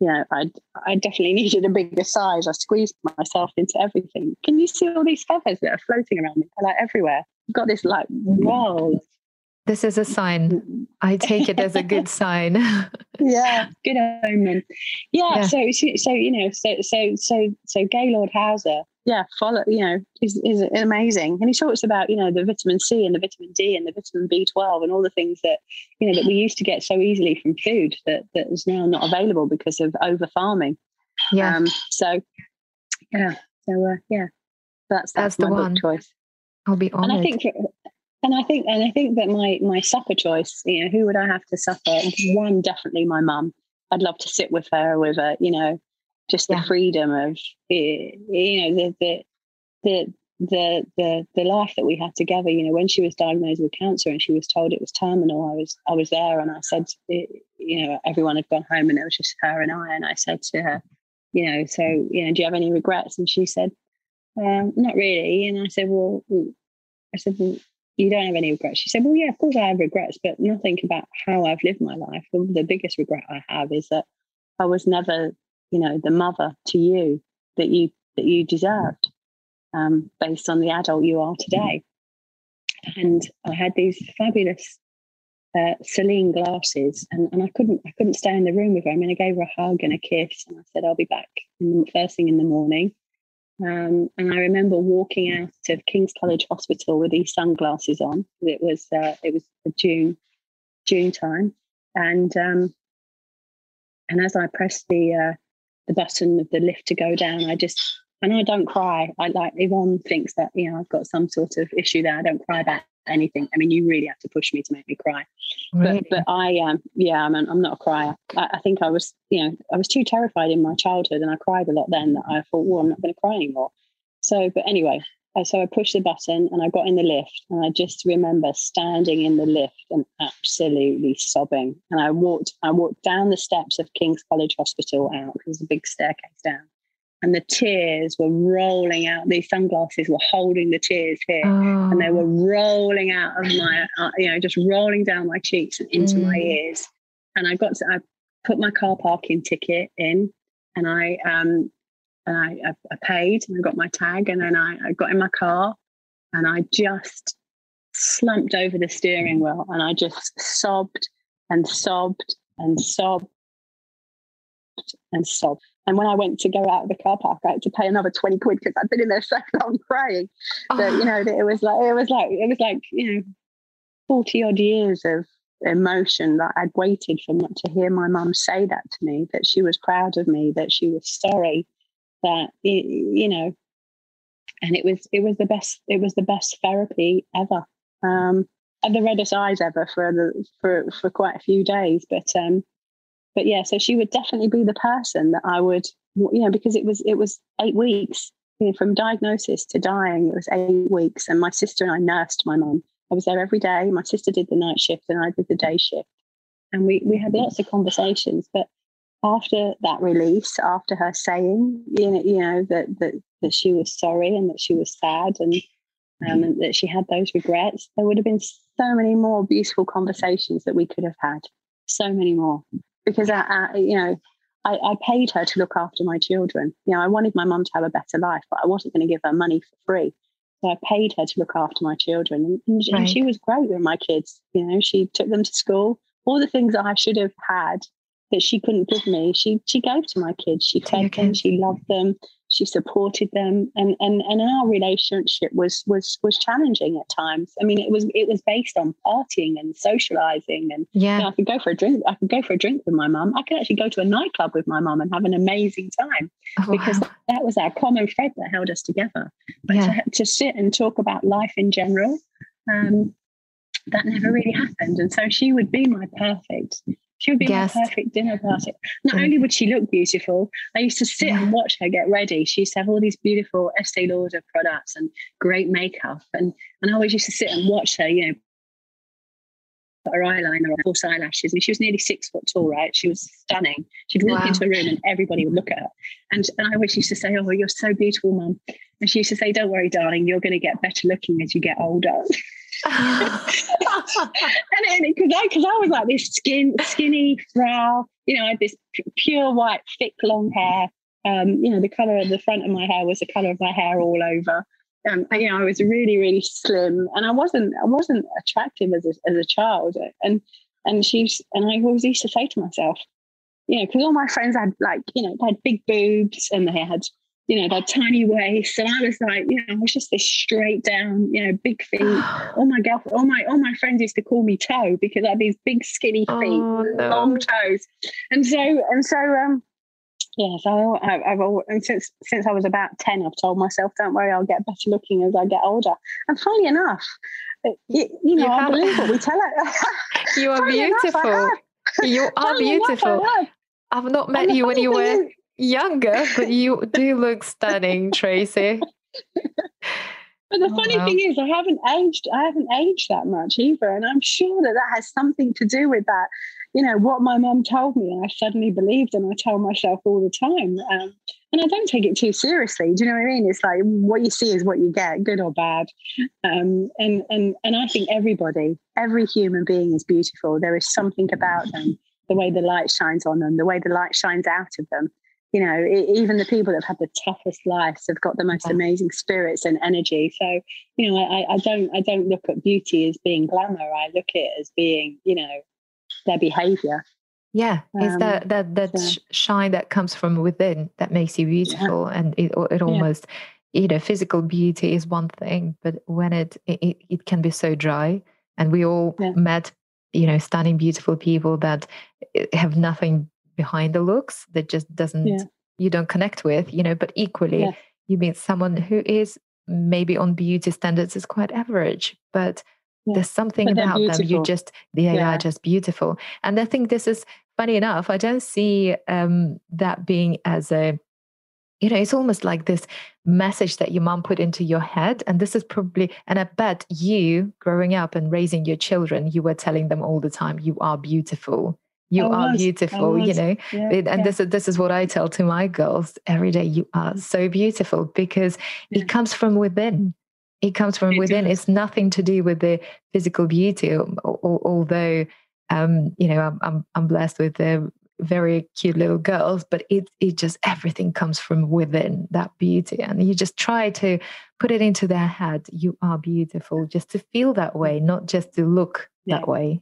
you know, I I definitely *laughs* needed a bigger size. I squeezed myself into everything. Can you see all these feathers that are floating around me? They're like everywhere. I've got this like wall. This is a sign. I take it as a good *laughs* sign. *laughs* yeah, good omen. Yeah, yeah, So, so you know, so so so so Gaylord Hauser yeah, follow, you know, is, is amazing. And he talks about, you know, the vitamin C and the vitamin D and the vitamin B12 and all the things that, you know, that we used to get so easily from food that, that is now not available because of over farming. Yeah. Um, so, yeah. So, uh, yeah, that's, that's, that's the one choice. I'll be honest. And I think, and I think, and I think that my, my supper choice, you know, who would I have to suffer? One, definitely my mum. I'd love to sit with her with a, you know, just the yeah. freedom of eh, eh, you know the, the the the the the life that we had together you know when she was diagnosed with cancer and she was told it was terminal i was i was there and i said eh, you know everyone had gone home and it was just her and i and i said to her you know so you know do you have any regrets and she said um, not really and i said well mm. i said well, you don't have any regrets she said well yeah of course i have regrets but nothing about how i've lived my life the biggest regret i have is that i was never you know the mother to you that you that you deserved um, based on the adult you are today and i had these fabulous uh, Celine glasses, and, and I couldn't I couldn't stay in the room with her. I mean, I gave her a hug and a kiss, and I said I'll be back in the first thing in the morning. Um, and I remember walking out of King's College Hospital with these sunglasses on. It was uh, it was June June time, and um, and as I pressed the uh, the button of the lift to go down, I just and I don't cry. I like Yvonne thinks that you know I've got some sort of issue there. I don't cry about anything. I mean, you really have to push me to make me cry. Really? But but I um yeah, I'm I'm not a crier. I, I, think I was you know I was too terrified in my childhood, and I cried a lot then that I thought, well, I'm not going to cry anymore. So, but anyway, so I pushed the button and I got in the lift, and I just remember standing in the lift and absolutely sobbing. And I walked I walked down the steps of King's College Hospital out because there's a big staircase down and the tears were rolling out. These sunglasses were holding the tears here, oh. and they were oh. rolling out of my, uh, you know, just rolling down my cheeks and into mm. my ears. And I got to, I put my car parking ticket in, and I, um, and I, I, I paid, and I got my tag, and then I, I got in my car, and I just slumped over the steering wheel, and I just sobbed and sobbed and sobbed and sobbed and when I went to go out of the car park, I had to pay another 20 quid because I'd been in there so *laughs* long crying. Oh. That, you know, that it was like, it was like, it was like, you know, 40 odd years of emotion that I'd waited for not to hear my mum say that to me, that she was proud of me, that she was sorry, that, you know, and it was, it was the best, it was the best therapy ever. Um, and the reddest eyes ever for the, for, for quite a few days. But, um, but yeah, so she would definitely be the person that I would, you know, because it was it was eight weeks you know, from diagnosis to dying. It was eight weeks, and my sister and I nursed my mum. I was there every day. My sister did the night shift, and I did the day shift, and we we had lots of conversations. But after that release, after her saying, you know, you know that that that she was sorry and that she was sad and um, and that she had those regrets, there would have been so many more beautiful conversations that we could have had. So many more because I, I you know, I, I, paid her to look after my children. You know, I wanted my mum to have a better life, but I wasn't going to give her money for free. So I paid her to look after my children, and, and, right. she was great with my kids. You know, she took them to school. All the things that I should have had that she couldn't give me, she she gave to my kids. She fed them, she loved them, she supported them and and and our relationship was was was challenging at times. I mean it was it was based on partying and socializing and yeah. You know, i could go for a drink i could go for a drink with my mum. I could actually go to a nightclub with my mum and have an amazing time oh, because wow. that was our common thread that held us together. But yeah. to, to sit and talk about life in general um, that never really happened. And so she would be my perfect she would be Guest. my perfect dinner party. Not only would she look beautiful, I used to sit and watch her get ready. She used to have all these beautiful Estee Lauder products and great makeup. And, and I always used to sit and watch her, you know, put her eyeliner on, false eyelashes. I mean, she was nearly six foot tall, right? She was stunning. She'd walk wow. into a room and everybody would look at her. And, and I always used to say, Oh, you're so beautiful, mum. And she used to say, Don't worry, darling, you're going to get better looking as you get older. *laughs* *laughs* and because I because I was like this skin skinny frau, you know, I had this pure white, thick, long hair. Um, you know, the color of the front of my hair was the color of my hair all over. Um, and, you know, I was really, really slim, and I wasn't, I wasn't attractive as a, as a child. And and she's, and I always used to say to myself, you know, because all my friends had like, you know, they had big boobs and they had you know, that tiny waist. And I was like, you know, I was just this straight down, you know, big feet. *sighs* all my girl, all my all my friends used to call me toe because I had these big skinny feet, oh, no. long toes. And so and so um yeah, so I, I've, and since since I was about ten, I've told myself, "Don't worry, I'll get better looking as I get older." And funny enough, you, you know, you I believe what *laughs* we tell it. you are *laughs* beautiful. Enough, you are beautiful. I've not met you when you were is, younger, but you do look stunning, Tracy. *laughs* But the oh, funny wow. thing is, I haven't aged. I haven't aged that much either, and I'm sure that that has something to do with that. You know what my mum told me, and I suddenly believed, and I tell myself all the time. Um, and I don't take it too seriously. Do you know what I mean? It's like what you see is what you get, good or bad. Um, and and and I think everybody, every human being is beautiful. There is something about them, the way the light shines on them, the way the light shines out of them you know, even the people that have had the toughest lives have got the most amazing spirits and energy. So, you know, I, I don't I don't look at beauty as being glamour. I look at it as being, you know, their behavior. Yeah, it's um, that that that so. shine that comes from within that makes you beautiful, yeah. and it it almost. Yeah. You know, physical beauty is one thing, but when it it, it can be so dry, and we all yeah. met, you know, stunning, beautiful people that eh, have nothing behind the looks that just doesn't yeah. you don't connect with you know but equally yeah. you meet someone who is maybe on beauty standards is quite average but yeah. there's something but about them you just they are just beautiful and i think this is funny enough i don't see um, that being as a you know it's almost like this message that your mom put into your head and this is probably and i bet you growing up and raising your children you were telling them all the time you are beautiful you I are was, beautiful you know yeah, and yeah. this is this is what i tell to my girls every day you are mm. so beautiful because yeah. it comes from within it comes from it within does. it's nothing to do with the physical beauty although um, you know I'm, I'm, I'm blessed with the very cute little girls but it it just everything comes from within that beauty and you just try to put it into their head you are beautiful just to feel that way not just to look that way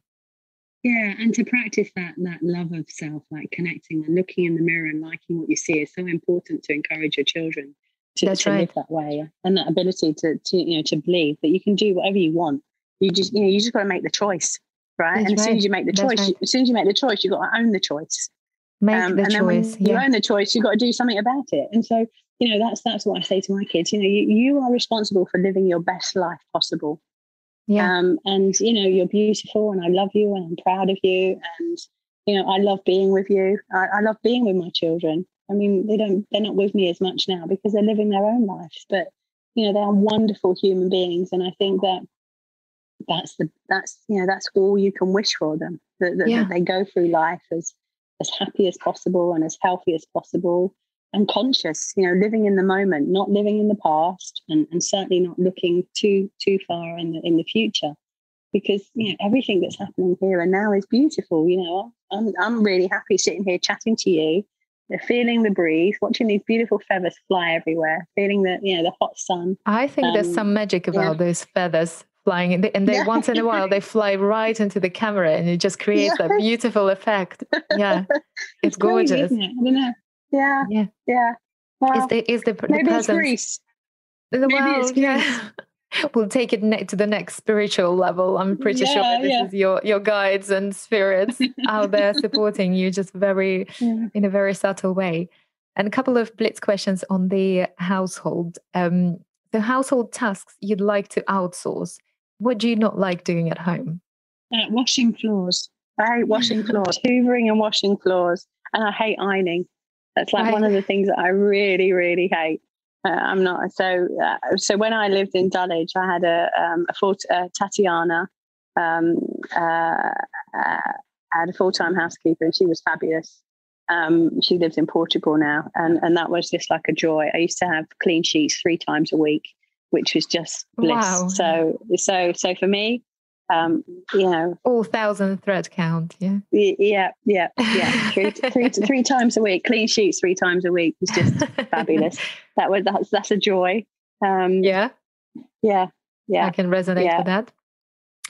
yeah, and to practice that that love of self, like connecting and looking in the mirror and liking what you see, is so important to encourage your children to, to right. live that way, and that ability to to you know to believe that you can do whatever you want. You just you know you just got to make the choice, right? That's and as soon as you make the choice, right. as soon as you make the choice, you got to own the choice. Make um, the and then choice. When yeah. you own the choice, you've got to do something about it. And so you know that's that's what I say to my kids. You know, you, you are responsible for living your best life possible. Yeah. Um, and you know, you're beautiful and I love you and I'm proud of you. And, you know, I love being with you. I, I love being with my children. I mean, they don't they're not with me as much now because they're living their own lives. But, you know, they are wonderful human beings. And I think that that's the that's you know, that's all you can wish for them. That, that, yeah. that they go through life as as happy as possible and as healthy as possible and conscious you know living in the moment not living in the past and, and certainly not looking too too far in the in the future because you know everything that's happening here and now is beautiful you know i'm i'm really happy sitting here chatting to you feeling the breeze watching these beautiful feathers fly everywhere feeling the you know the hot sun i think um, there's some magic about yeah. those feathers flying and they, and they yeah. once in a while they fly right into the camera and it just *laughs* creates yeah. a beautiful effect yeah *laughs* it's, it's gorgeous it? i don't know yeah. Yeah. Yeah. Well, is the is the, the maybe it's Greece. The, maybe well, it's Greece. Yeah. *laughs* we'll take it ne- to the next spiritual level. I'm pretty yeah, sure this yeah. is your your guides and spirits *laughs* out there supporting you, just very yeah. in a very subtle way. And a couple of blitz questions on the household. Um, the household tasks you'd like to outsource. What do you not like doing at home? Uh, washing floors. I hate washing *laughs* floors, hoovering and washing floors, and I hate ironing. That's like right. one of the things that I really, really hate. Uh, I'm not so. Uh, so when I lived in Dulwich, I had a um, a full uh, Tatiana. Um, uh, uh, I had a full time housekeeper, and she was fabulous. Um, she lives in Portugal now, and and that was just like a joy. I used to have clean sheets three times a week, which was just bliss. Wow. So so so for me, um, you know, all thousand thread count. Yeah. Yeah. Yeah. Yeah. three, three, *laughs* three times a week, clean sheets three times a week was just *laughs* fabulous. That was, that's, that's a joy. Um, yeah. Yeah. Yeah. I can resonate yeah. with that.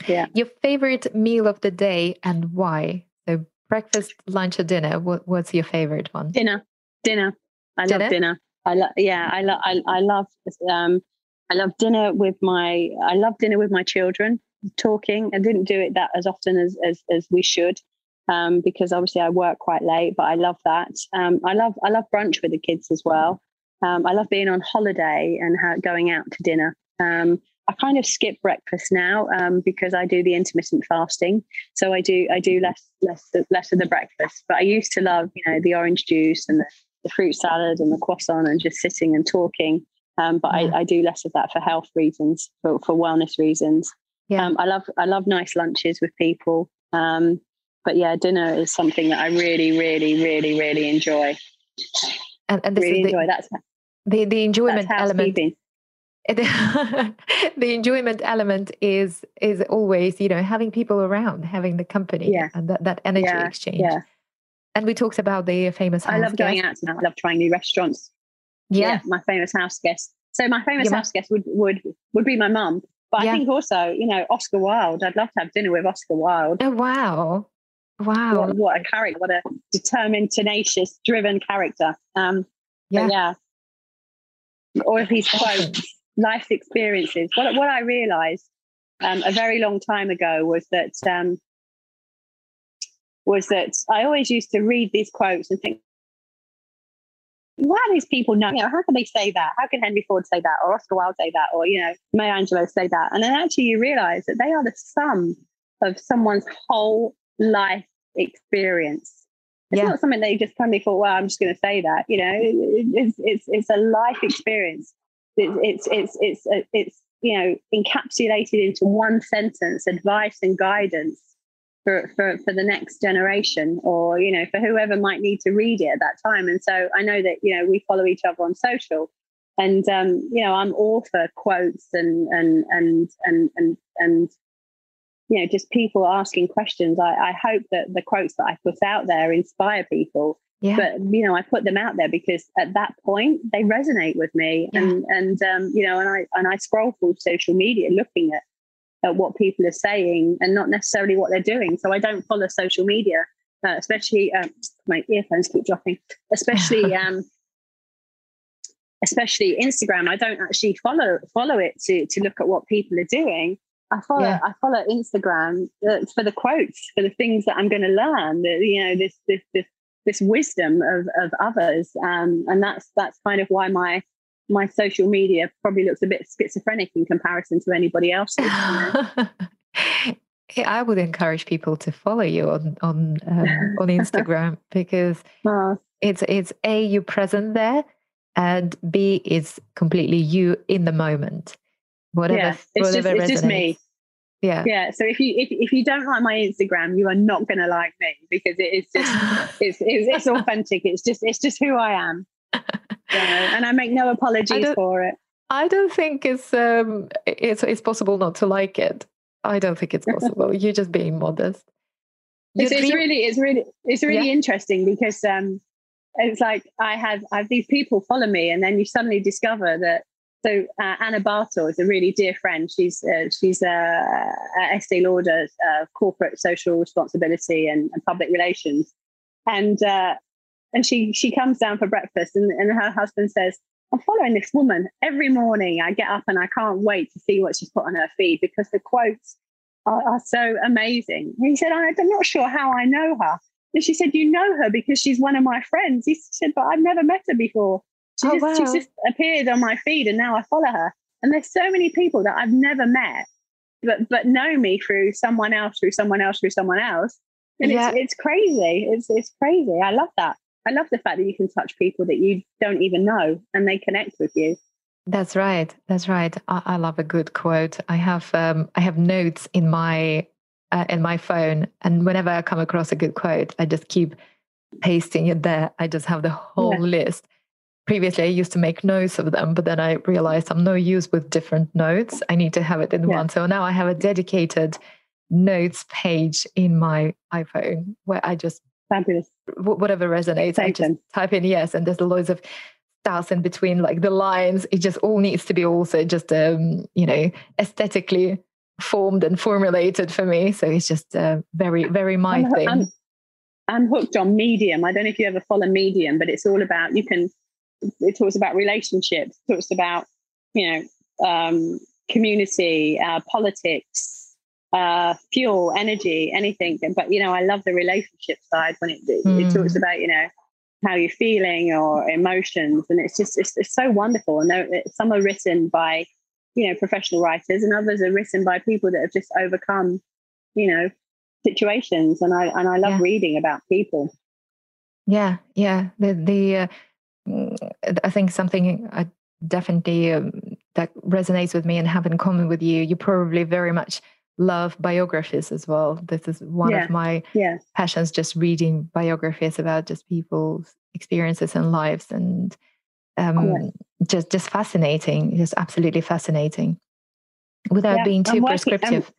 Yeah. Your favorite meal of the day and why? So breakfast, lunch, or dinner. What, what's your favorite one? Dinner. Dinner. I dinner? love dinner. I love. Yeah. I love. I, I love. Um, I love dinner with my. I love dinner with my children talking. I didn't do it that as often as as, as we should. Um, because obviously I work quite late, but I love that. Um, I love I love brunch with the kids as well. Um, I love being on holiday and how, going out to dinner. Um, I kind of skip breakfast now um, because I do the intermittent fasting, so I do I do less less less of the breakfast. But I used to love you know the orange juice and the, the fruit salad and the croissant and just sitting and talking. Um, but I, I, do less of that for health reasons, for, for wellness reasons. Yeah. Um, I love I love nice lunches with people. Um, but yeah, dinner is something that I really, really, really, really enjoy. And, and this really is the, enjoy. That's the the enjoyment element. *laughs* the enjoyment element is is always you know having people around, having the company, yeah. and that, that energy yeah. exchange. Yeah. And we talked about the famous. I love going out now. I love trying new restaurants. Yeah. yeah. my famous house guest. So my famous house guest would would would be my mum but yeah. I think also, you know, Oscar Wilde. I'd love to have dinner with Oscar Wilde. Oh wow, wow! What, what a character! What a determined, tenacious, driven character. Um, yeah, yeah. All of his quotes, life experiences. What what I realised um, a very long time ago was that um, was that I always used to read these quotes and think why are these people know? You know, how can they say that? How can Henry Ford say that, or Oscar Wilde say that, or you know, Maya Angelou say that? And then actually, you realise that they are the sum of someone's whole life experience. It's yeah. not something that you just suddenly thought, well, I'm just going to say that. You know, it's it's it's a life experience. It's it's it's it's, it's you know encapsulated into one sentence, advice and guidance for, for for the next generation, or you know, for whoever might need to read it at that time. And so I know that you know we follow each other on social, and um, you know I'm all for quotes and and and and and and you know, just people asking questions. I, I hope that the quotes that I put out there inspire people. Yeah. But you know, I put them out there because at that point they resonate with me, yeah. and and um, you know, and I and I scroll through social media looking at at what people are saying and not necessarily what they're doing. So I don't follow social media, uh, especially um, my earphones keep dropping. Especially *laughs* um, especially Instagram. I don't actually follow follow it to to look at what people are doing. I follow yeah. I follow Instagram uh, for the quotes, for the things that I'm going to learn. You know, this this this this wisdom of of others, um, and that's that's kind of why my my social media probably looks a bit schizophrenic in comparison to anybody else's. *laughs* I would encourage people to follow you on on um, *laughs* on Instagram because it's it's a you present there, and b is completely you in the moment. Whatever yeah, it's whatever just, it's just me. yeah. Yeah so if you if, if you don't like my instagram you are not going to like me because it is just *laughs* it's, it's, it's authentic. It's just it's just who i am *laughs* and i make no apologies for it. I don't think it's um it's it's possible not to like it. I don't think it's possible. *laughs* You're just being modest. It's, it's, really it's really it's really yeah. interesting because um it's like i have i have these people follow me and then you suddenly discover that so uh, Anna Bartle is a really dear friend. She's uh, she's uh, Estee Lauder, uh, corporate social responsibility and, and public relations, and uh, and she she comes down for breakfast, and, and her husband says, "I'm following this woman every morning. I get up and I can't wait to see what she's put on her feed because the quotes are, are so amazing." And he said, "I'm not sure how I know her." And she said, "You know her because she's one of my friends." He said, "But I've never met her before." She, oh, just, wow. she's just appeared on my feed and now I follow her. And there's so many people that I've never met, but but know me through someone else, through someone else, through someone else. And yeah. it's it's crazy. It's it's crazy. I love that. I love the fact that you can touch people that you don't even know and they connect with you. That's right. That's right. I, I love a good quote. I have um, I have notes in my uh, in my phone, and whenever I come across a good quote, I just keep pasting it there. I just have the whole yeah. list previously I used to make notes of them, but then I realized I'm no use with different notes. I need to have it in yeah. one. So now I have a dedicated notes page in my iPhone where I just fabulous whatever resonates. I just type in yes, and there's loads of stars in between, like the lines. It just all needs to be also just um, you know aesthetically formed and formulated for me. So it's just uh, very very my I'm, thing. I'm, I'm hooked on Medium. I don't know if you ever follow Medium, but it's all about you can it talks about relationships, talks about you know um, community, uh, politics, uh, fuel, energy, anything. But you know, I love the relationship side when it mm. it talks about you know how you're feeling or emotions, and it's just it's, it's so wonderful. And some are written by you know professional writers, and others are written by people that have just overcome you know situations. And I and I love yeah. reading about people. Yeah, yeah. The the uh, I think something I definitely um, that resonates with me and have in common with you. You probably very much love biographies as well. This is one yeah. of my yeah. passions, just reading biographies about just people's experiences and lives, and um, yeah. just just fascinating, just absolutely fascinating, without being too I'm working, prescriptive.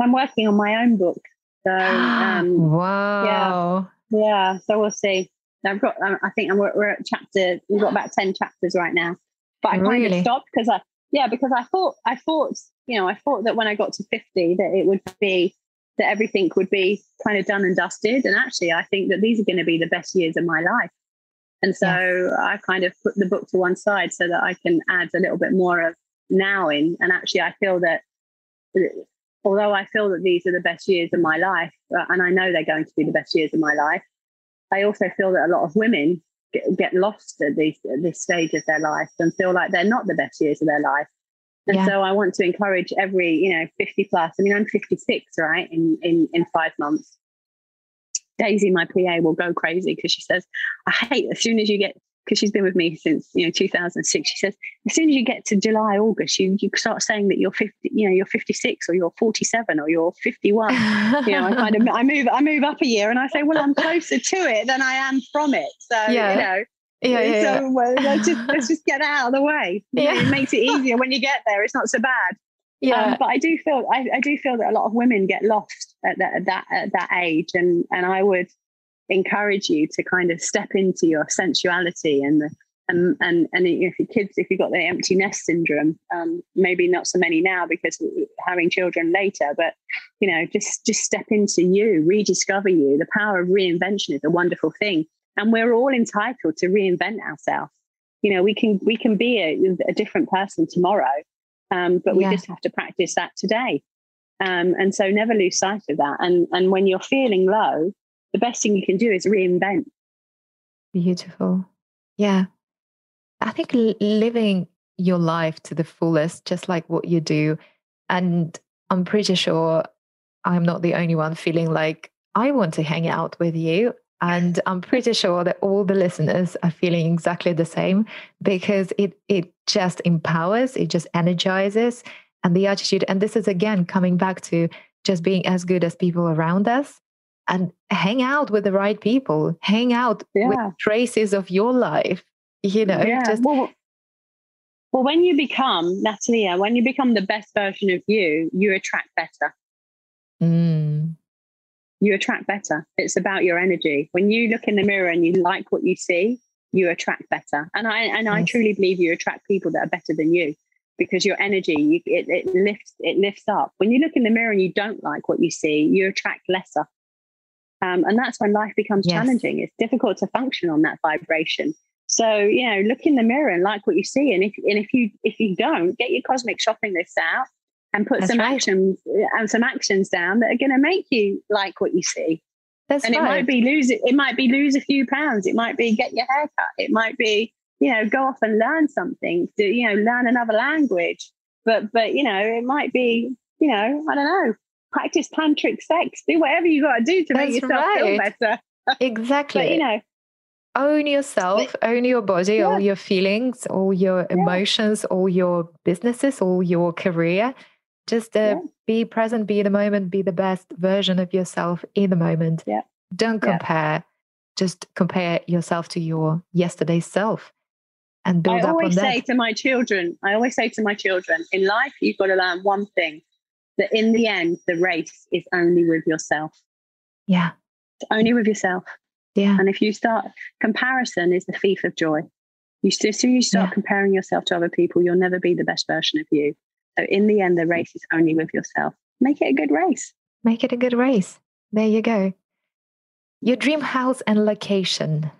I'm, I'm, working on my own book, so *gasps* um, wow, yeah, yeah. So we'll see. I've got, I think we're, we're at chapter, we've got about 10 chapters right now. But I really? kind of stopped because I, yeah, because I thought, I thought, you know, I thought that when I got to 50 that it would be, that everything would be kind of done and dusted. And actually, I think that these are going to be the best years of my life. And so yes. I kind of put the book to one side so that I can add a little bit more of now in. And actually, I feel that although I feel that these are the best years of my life, uh, and I know they're going to be the best years of my life, I also feel that a lot of women get, lost at this at this stage of their life and feel like they're not the best years of their life. And yeah. so I want to encourage every, you know, 50 plus. I mean, I'm 56, right? In in in five months. Daisy, my PA, will go crazy because she says, I hate as soon as you get because she's been with me since you know 2006 she says as soon as you get to july august you, you start saying that you're 50 you know you're 56 or you're 47 or you're 51 *laughs* you know i kind of i move i move up a year and i say well i'm *laughs* closer to it than i am from it. So yeah. you know yeah, yeah, so yeah. Well, let's, just, let's just get out of the way. Yeah. it makes it easier when you get there. It's not so bad. Yeah. Um, but i do feel I, I do feel that a lot of women get lost at that at that at that age. And and i would encourage you to kind of step into your sensuality and the, and and and if your kids if you've got the empty nest syndrome um, maybe not so many now because having children later but you know just just step into you rediscover you. The power of reinvention is a wonderful thing. And we're all entitled to reinvent ourselves. You know we can we can be a, a different person tomorrow um, but we yeah. just have to practice that today. Um, and so never lose sight of that. And and when you're feeling low the best thing you can do is reinvent. Beautiful. Yeah. I think living your life to the fullest, just like what you do. And I'm pretty sure I'm not the only one feeling like I want to hang out with you. And *laughs* I'm pretty sure that all the listeners are feeling exactly the same because it it just empowers, it just energizes and the attitude. And this is again coming back to just being as good as people around us and hang out with the right people hang out yeah. with traces of your life you know yeah. just well, well when you become natalia when you become the best version of you you attract better mm. you attract better it's about your energy when you look in the mirror and you like what you see you attract better and i and yes. i truly believe you attract people that are better than you because your energy you, it, it lifts it lifts up when you look in the mirror and you don't like what you see you attract lesser um, and that's when life becomes yes. challenging. It's difficult to function on that vibration. So, you know, look in the mirror and like what you see. And if and if you if you don't, get your cosmic shopping list out and put that's some right. actions and some actions down that are going to make you like what you see. That's and right. it might be lose it. It might be lose a few pounds. It might be get your hair cut. It might be you know go off and learn something. Do you know learn another language? But but you know it might be you know I don't know practice tantric sex. Do whatever you got to do to That's make yourself right. feel better. *laughs* Exactly. but, you know, own yourself, but, own your body, yeah. all your feelings, all your emotions, yeah. all your businesses, all your career. Just uh, yeah. be present, be the moment, be the best version of yourself in the moment. Yeah. Don't compare. Just compare yourself to your yesterday self and build I up on that. I always say to my children, I always say to my children, in life, you've got to learn one thing that in the end, the race is only with yourself. Yeah. It's only with yourself. Yeah. And if you start, comparison is the thief of joy. You as soon as you start yeah. comparing yourself to other people, you'll never be the best version of you. So in the end, the race is only with yourself. Make it a good race. Make it a good race. There you go. Your dream house and location.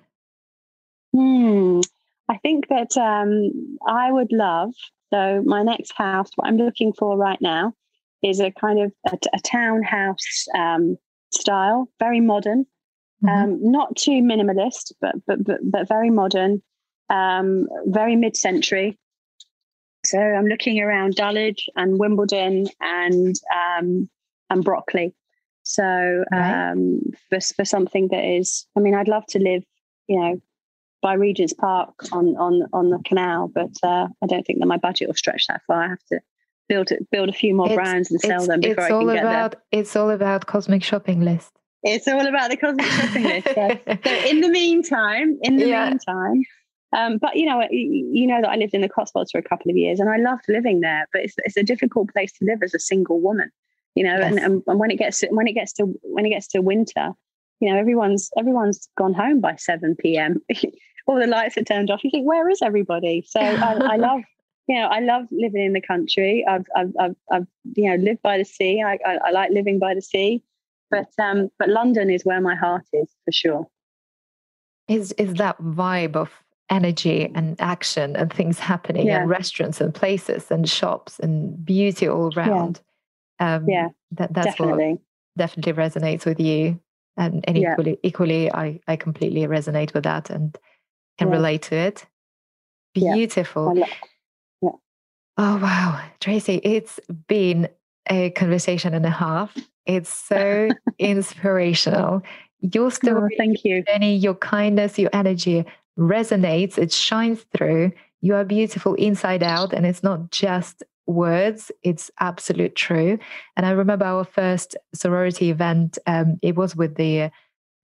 Hmm. I think that um, I would love. So my next house, what I'm looking for right now, is a kind of a, a townhouse um, style, very modern, mm-hmm. um, not too minimalist, but but but, but very modern, um, very mid-century. So I'm looking around Dulwich and Wimbledon and um, and Brockley. So right. Um, for for something that is, I mean, I'd love to live, you know, by Regent's Park on on on the canal, but uh, I don't think that my budget will stretch that far. I have to build build a few more it's, brands and sell them before it's I can get about, there. It's all about cosmic shopping list. It's all about the cosmic shopping list. So, so, *laughs* in the meantime, in the yeah. meantime, um, but you know, you know that I lived in the Cotswolds for a couple of years, and I loved living there. But it's, it's a difficult place to live as a single woman, you know. Yes. And, and when it gets to, when it gets to when it gets to winter, you know, everyone's everyone's gone home by seven p.m. *laughs* all the lights are turned off. You think, where is everybody? So I, I *laughs* love you know, I love living in the country. I've, I've, I've, I've you know, lived by the sea. I, I, I, like living by the sea, but, um, but London is where my heart is for sure. Is is that vibe of energy and action and things happening yeah. and restaurants and places and shops and beauty all around? Yeah, um, yeah that, that's definitely. what definitely resonates with you. And, and equally, yeah. equally, I, I completely resonate with that. And can relate to it. Beautiful. Oh, wow. Tracy, it's been a conversation and a half. It's so *laughs* inspirational. Your story, oh, thank you. Jenny, your kindness, your energy resonates, it shines through. You are beautiful inside out, and it's not just words, it's absolute true. And I remember our first sorority event, um, it was with the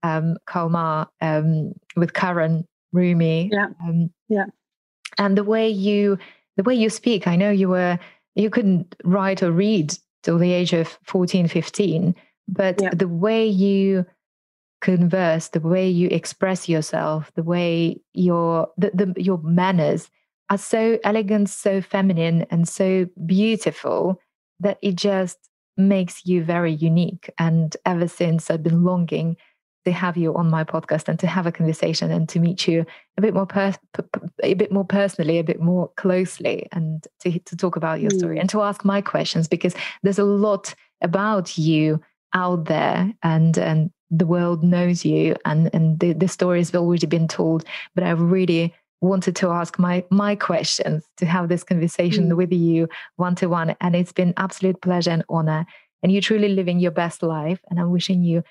um, Kalmar, um, with Karen Rumi. Yeah. Um, yeah. And the way you, the way you speak, I know you were, you couldn't write or read till the age of 14, 15, but yeah. the way you converse, the way you express yourself, the way your the, the, your manners are so elegant, so feminine, and so beautiful that it just makes you very unique. And ever since I've been longing to have you on my podcast and to have a conversation and to meet you a bit more per- a bit more personally a bit more closely and to, to talk about your mm. story and to ask my questions because there's a lot about you out there and and the world knows you and and the, the story has already been told but i really wanted to ask my my questions to have this conversation mm. with you one to one and it's been absolute pleasure and honor and you're truly living your best life and i'm wishing you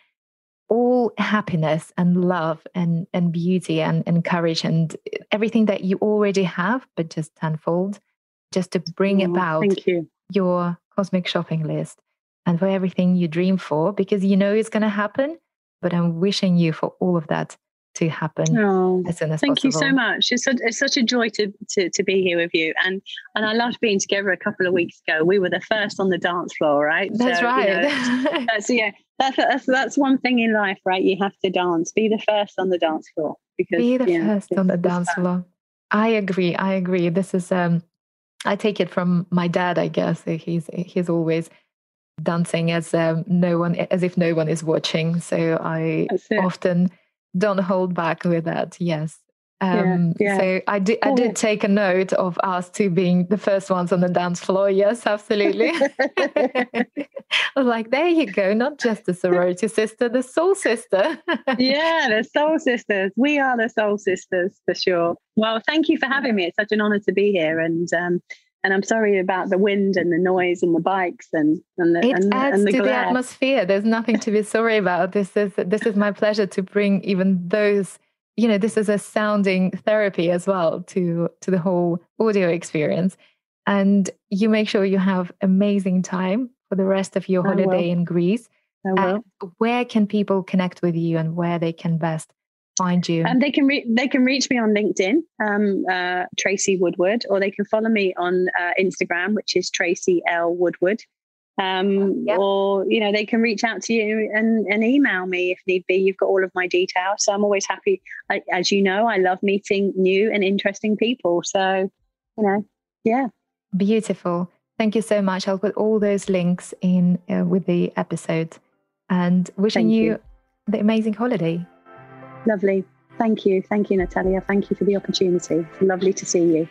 all happiness and love and and beauty and, and courage and everything that you already have but just tenfold just to bring oh, about you. your cosmic shopping list and for everything you dream for because you know it's going to happen but i'm wishing you for all of that to happen oh, as soon as thank possible. you so much it's such, it's such a joy to, to to be here with you and and i loved being together a couple of weeks ago we were the first on the dance floor right that's so, right you know, that's *laughs* uh, yeah that's, that's that's one thing in life right you have to dance be the first on the dance floor because be the first on the dance fun. floor i agree i agree this is um i take it from my dad i guess he's he's always dancing as um, no one as if no one is watching so i often don't hold back with that. Yes. Um, yeah, yeah. So I did. I did take a note of us two being the first ones on the dance floor. Yes, absolutely. *laughs* I was like, there you go. Not just the sorority sister, the soul sister. *laughs* yeah, the soul sisters. We are the soul sisters for sure. Well, thank you for having me. It's such an honor to be here, and um, and I'm sorry about the wind and the noise and the bikes and and the, it and, adds and the to glare. the atmosphere. There's nothing to be sorry about. This is this is my pleasure to bring even those. You know, this is a sounding therapy as well to to the whole audio experience. And you make sure you have amazing time for the rest of your holiday in Greece. where can people connect with you and where they can best find you? Um, they can re- they can reach me on LinkedIn, um, uh, Tracy Woodward, or they can follow me on uh, Instagram, which is Tracy L Woodward. Um, yep. Or you know they can reach out to you and, and email me if need be. You've got all of my details, so I'm always happy. I, as you know, I love meeting new and interesting people. So you know, yeah, beautiful. Thank you so much. I'll put all those links in uh, with the episode, and wishing you, you the amazing holiday. Lovely. Thank you. Thank you, Natalia. Thank you for the opportunity. Lovely to see you.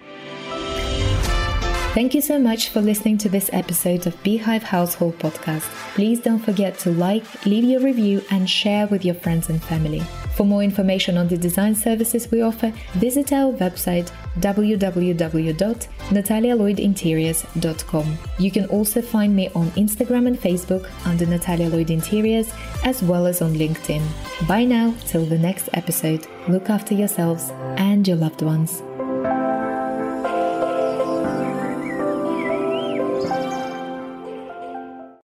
Thank you so much for listening to this episode of Beehive Household Podcast. Please don't forget to like, leave your review, and share with your friends and family. For more information on the design services we offer, visit our website www.natalialloydinteriors.com. You can also find me on Instagram and Facebook under Natalia Lloyd Interiors, as well as on LinkedIn. Bye now, till the next episode. Look after yourselves and your loved ones.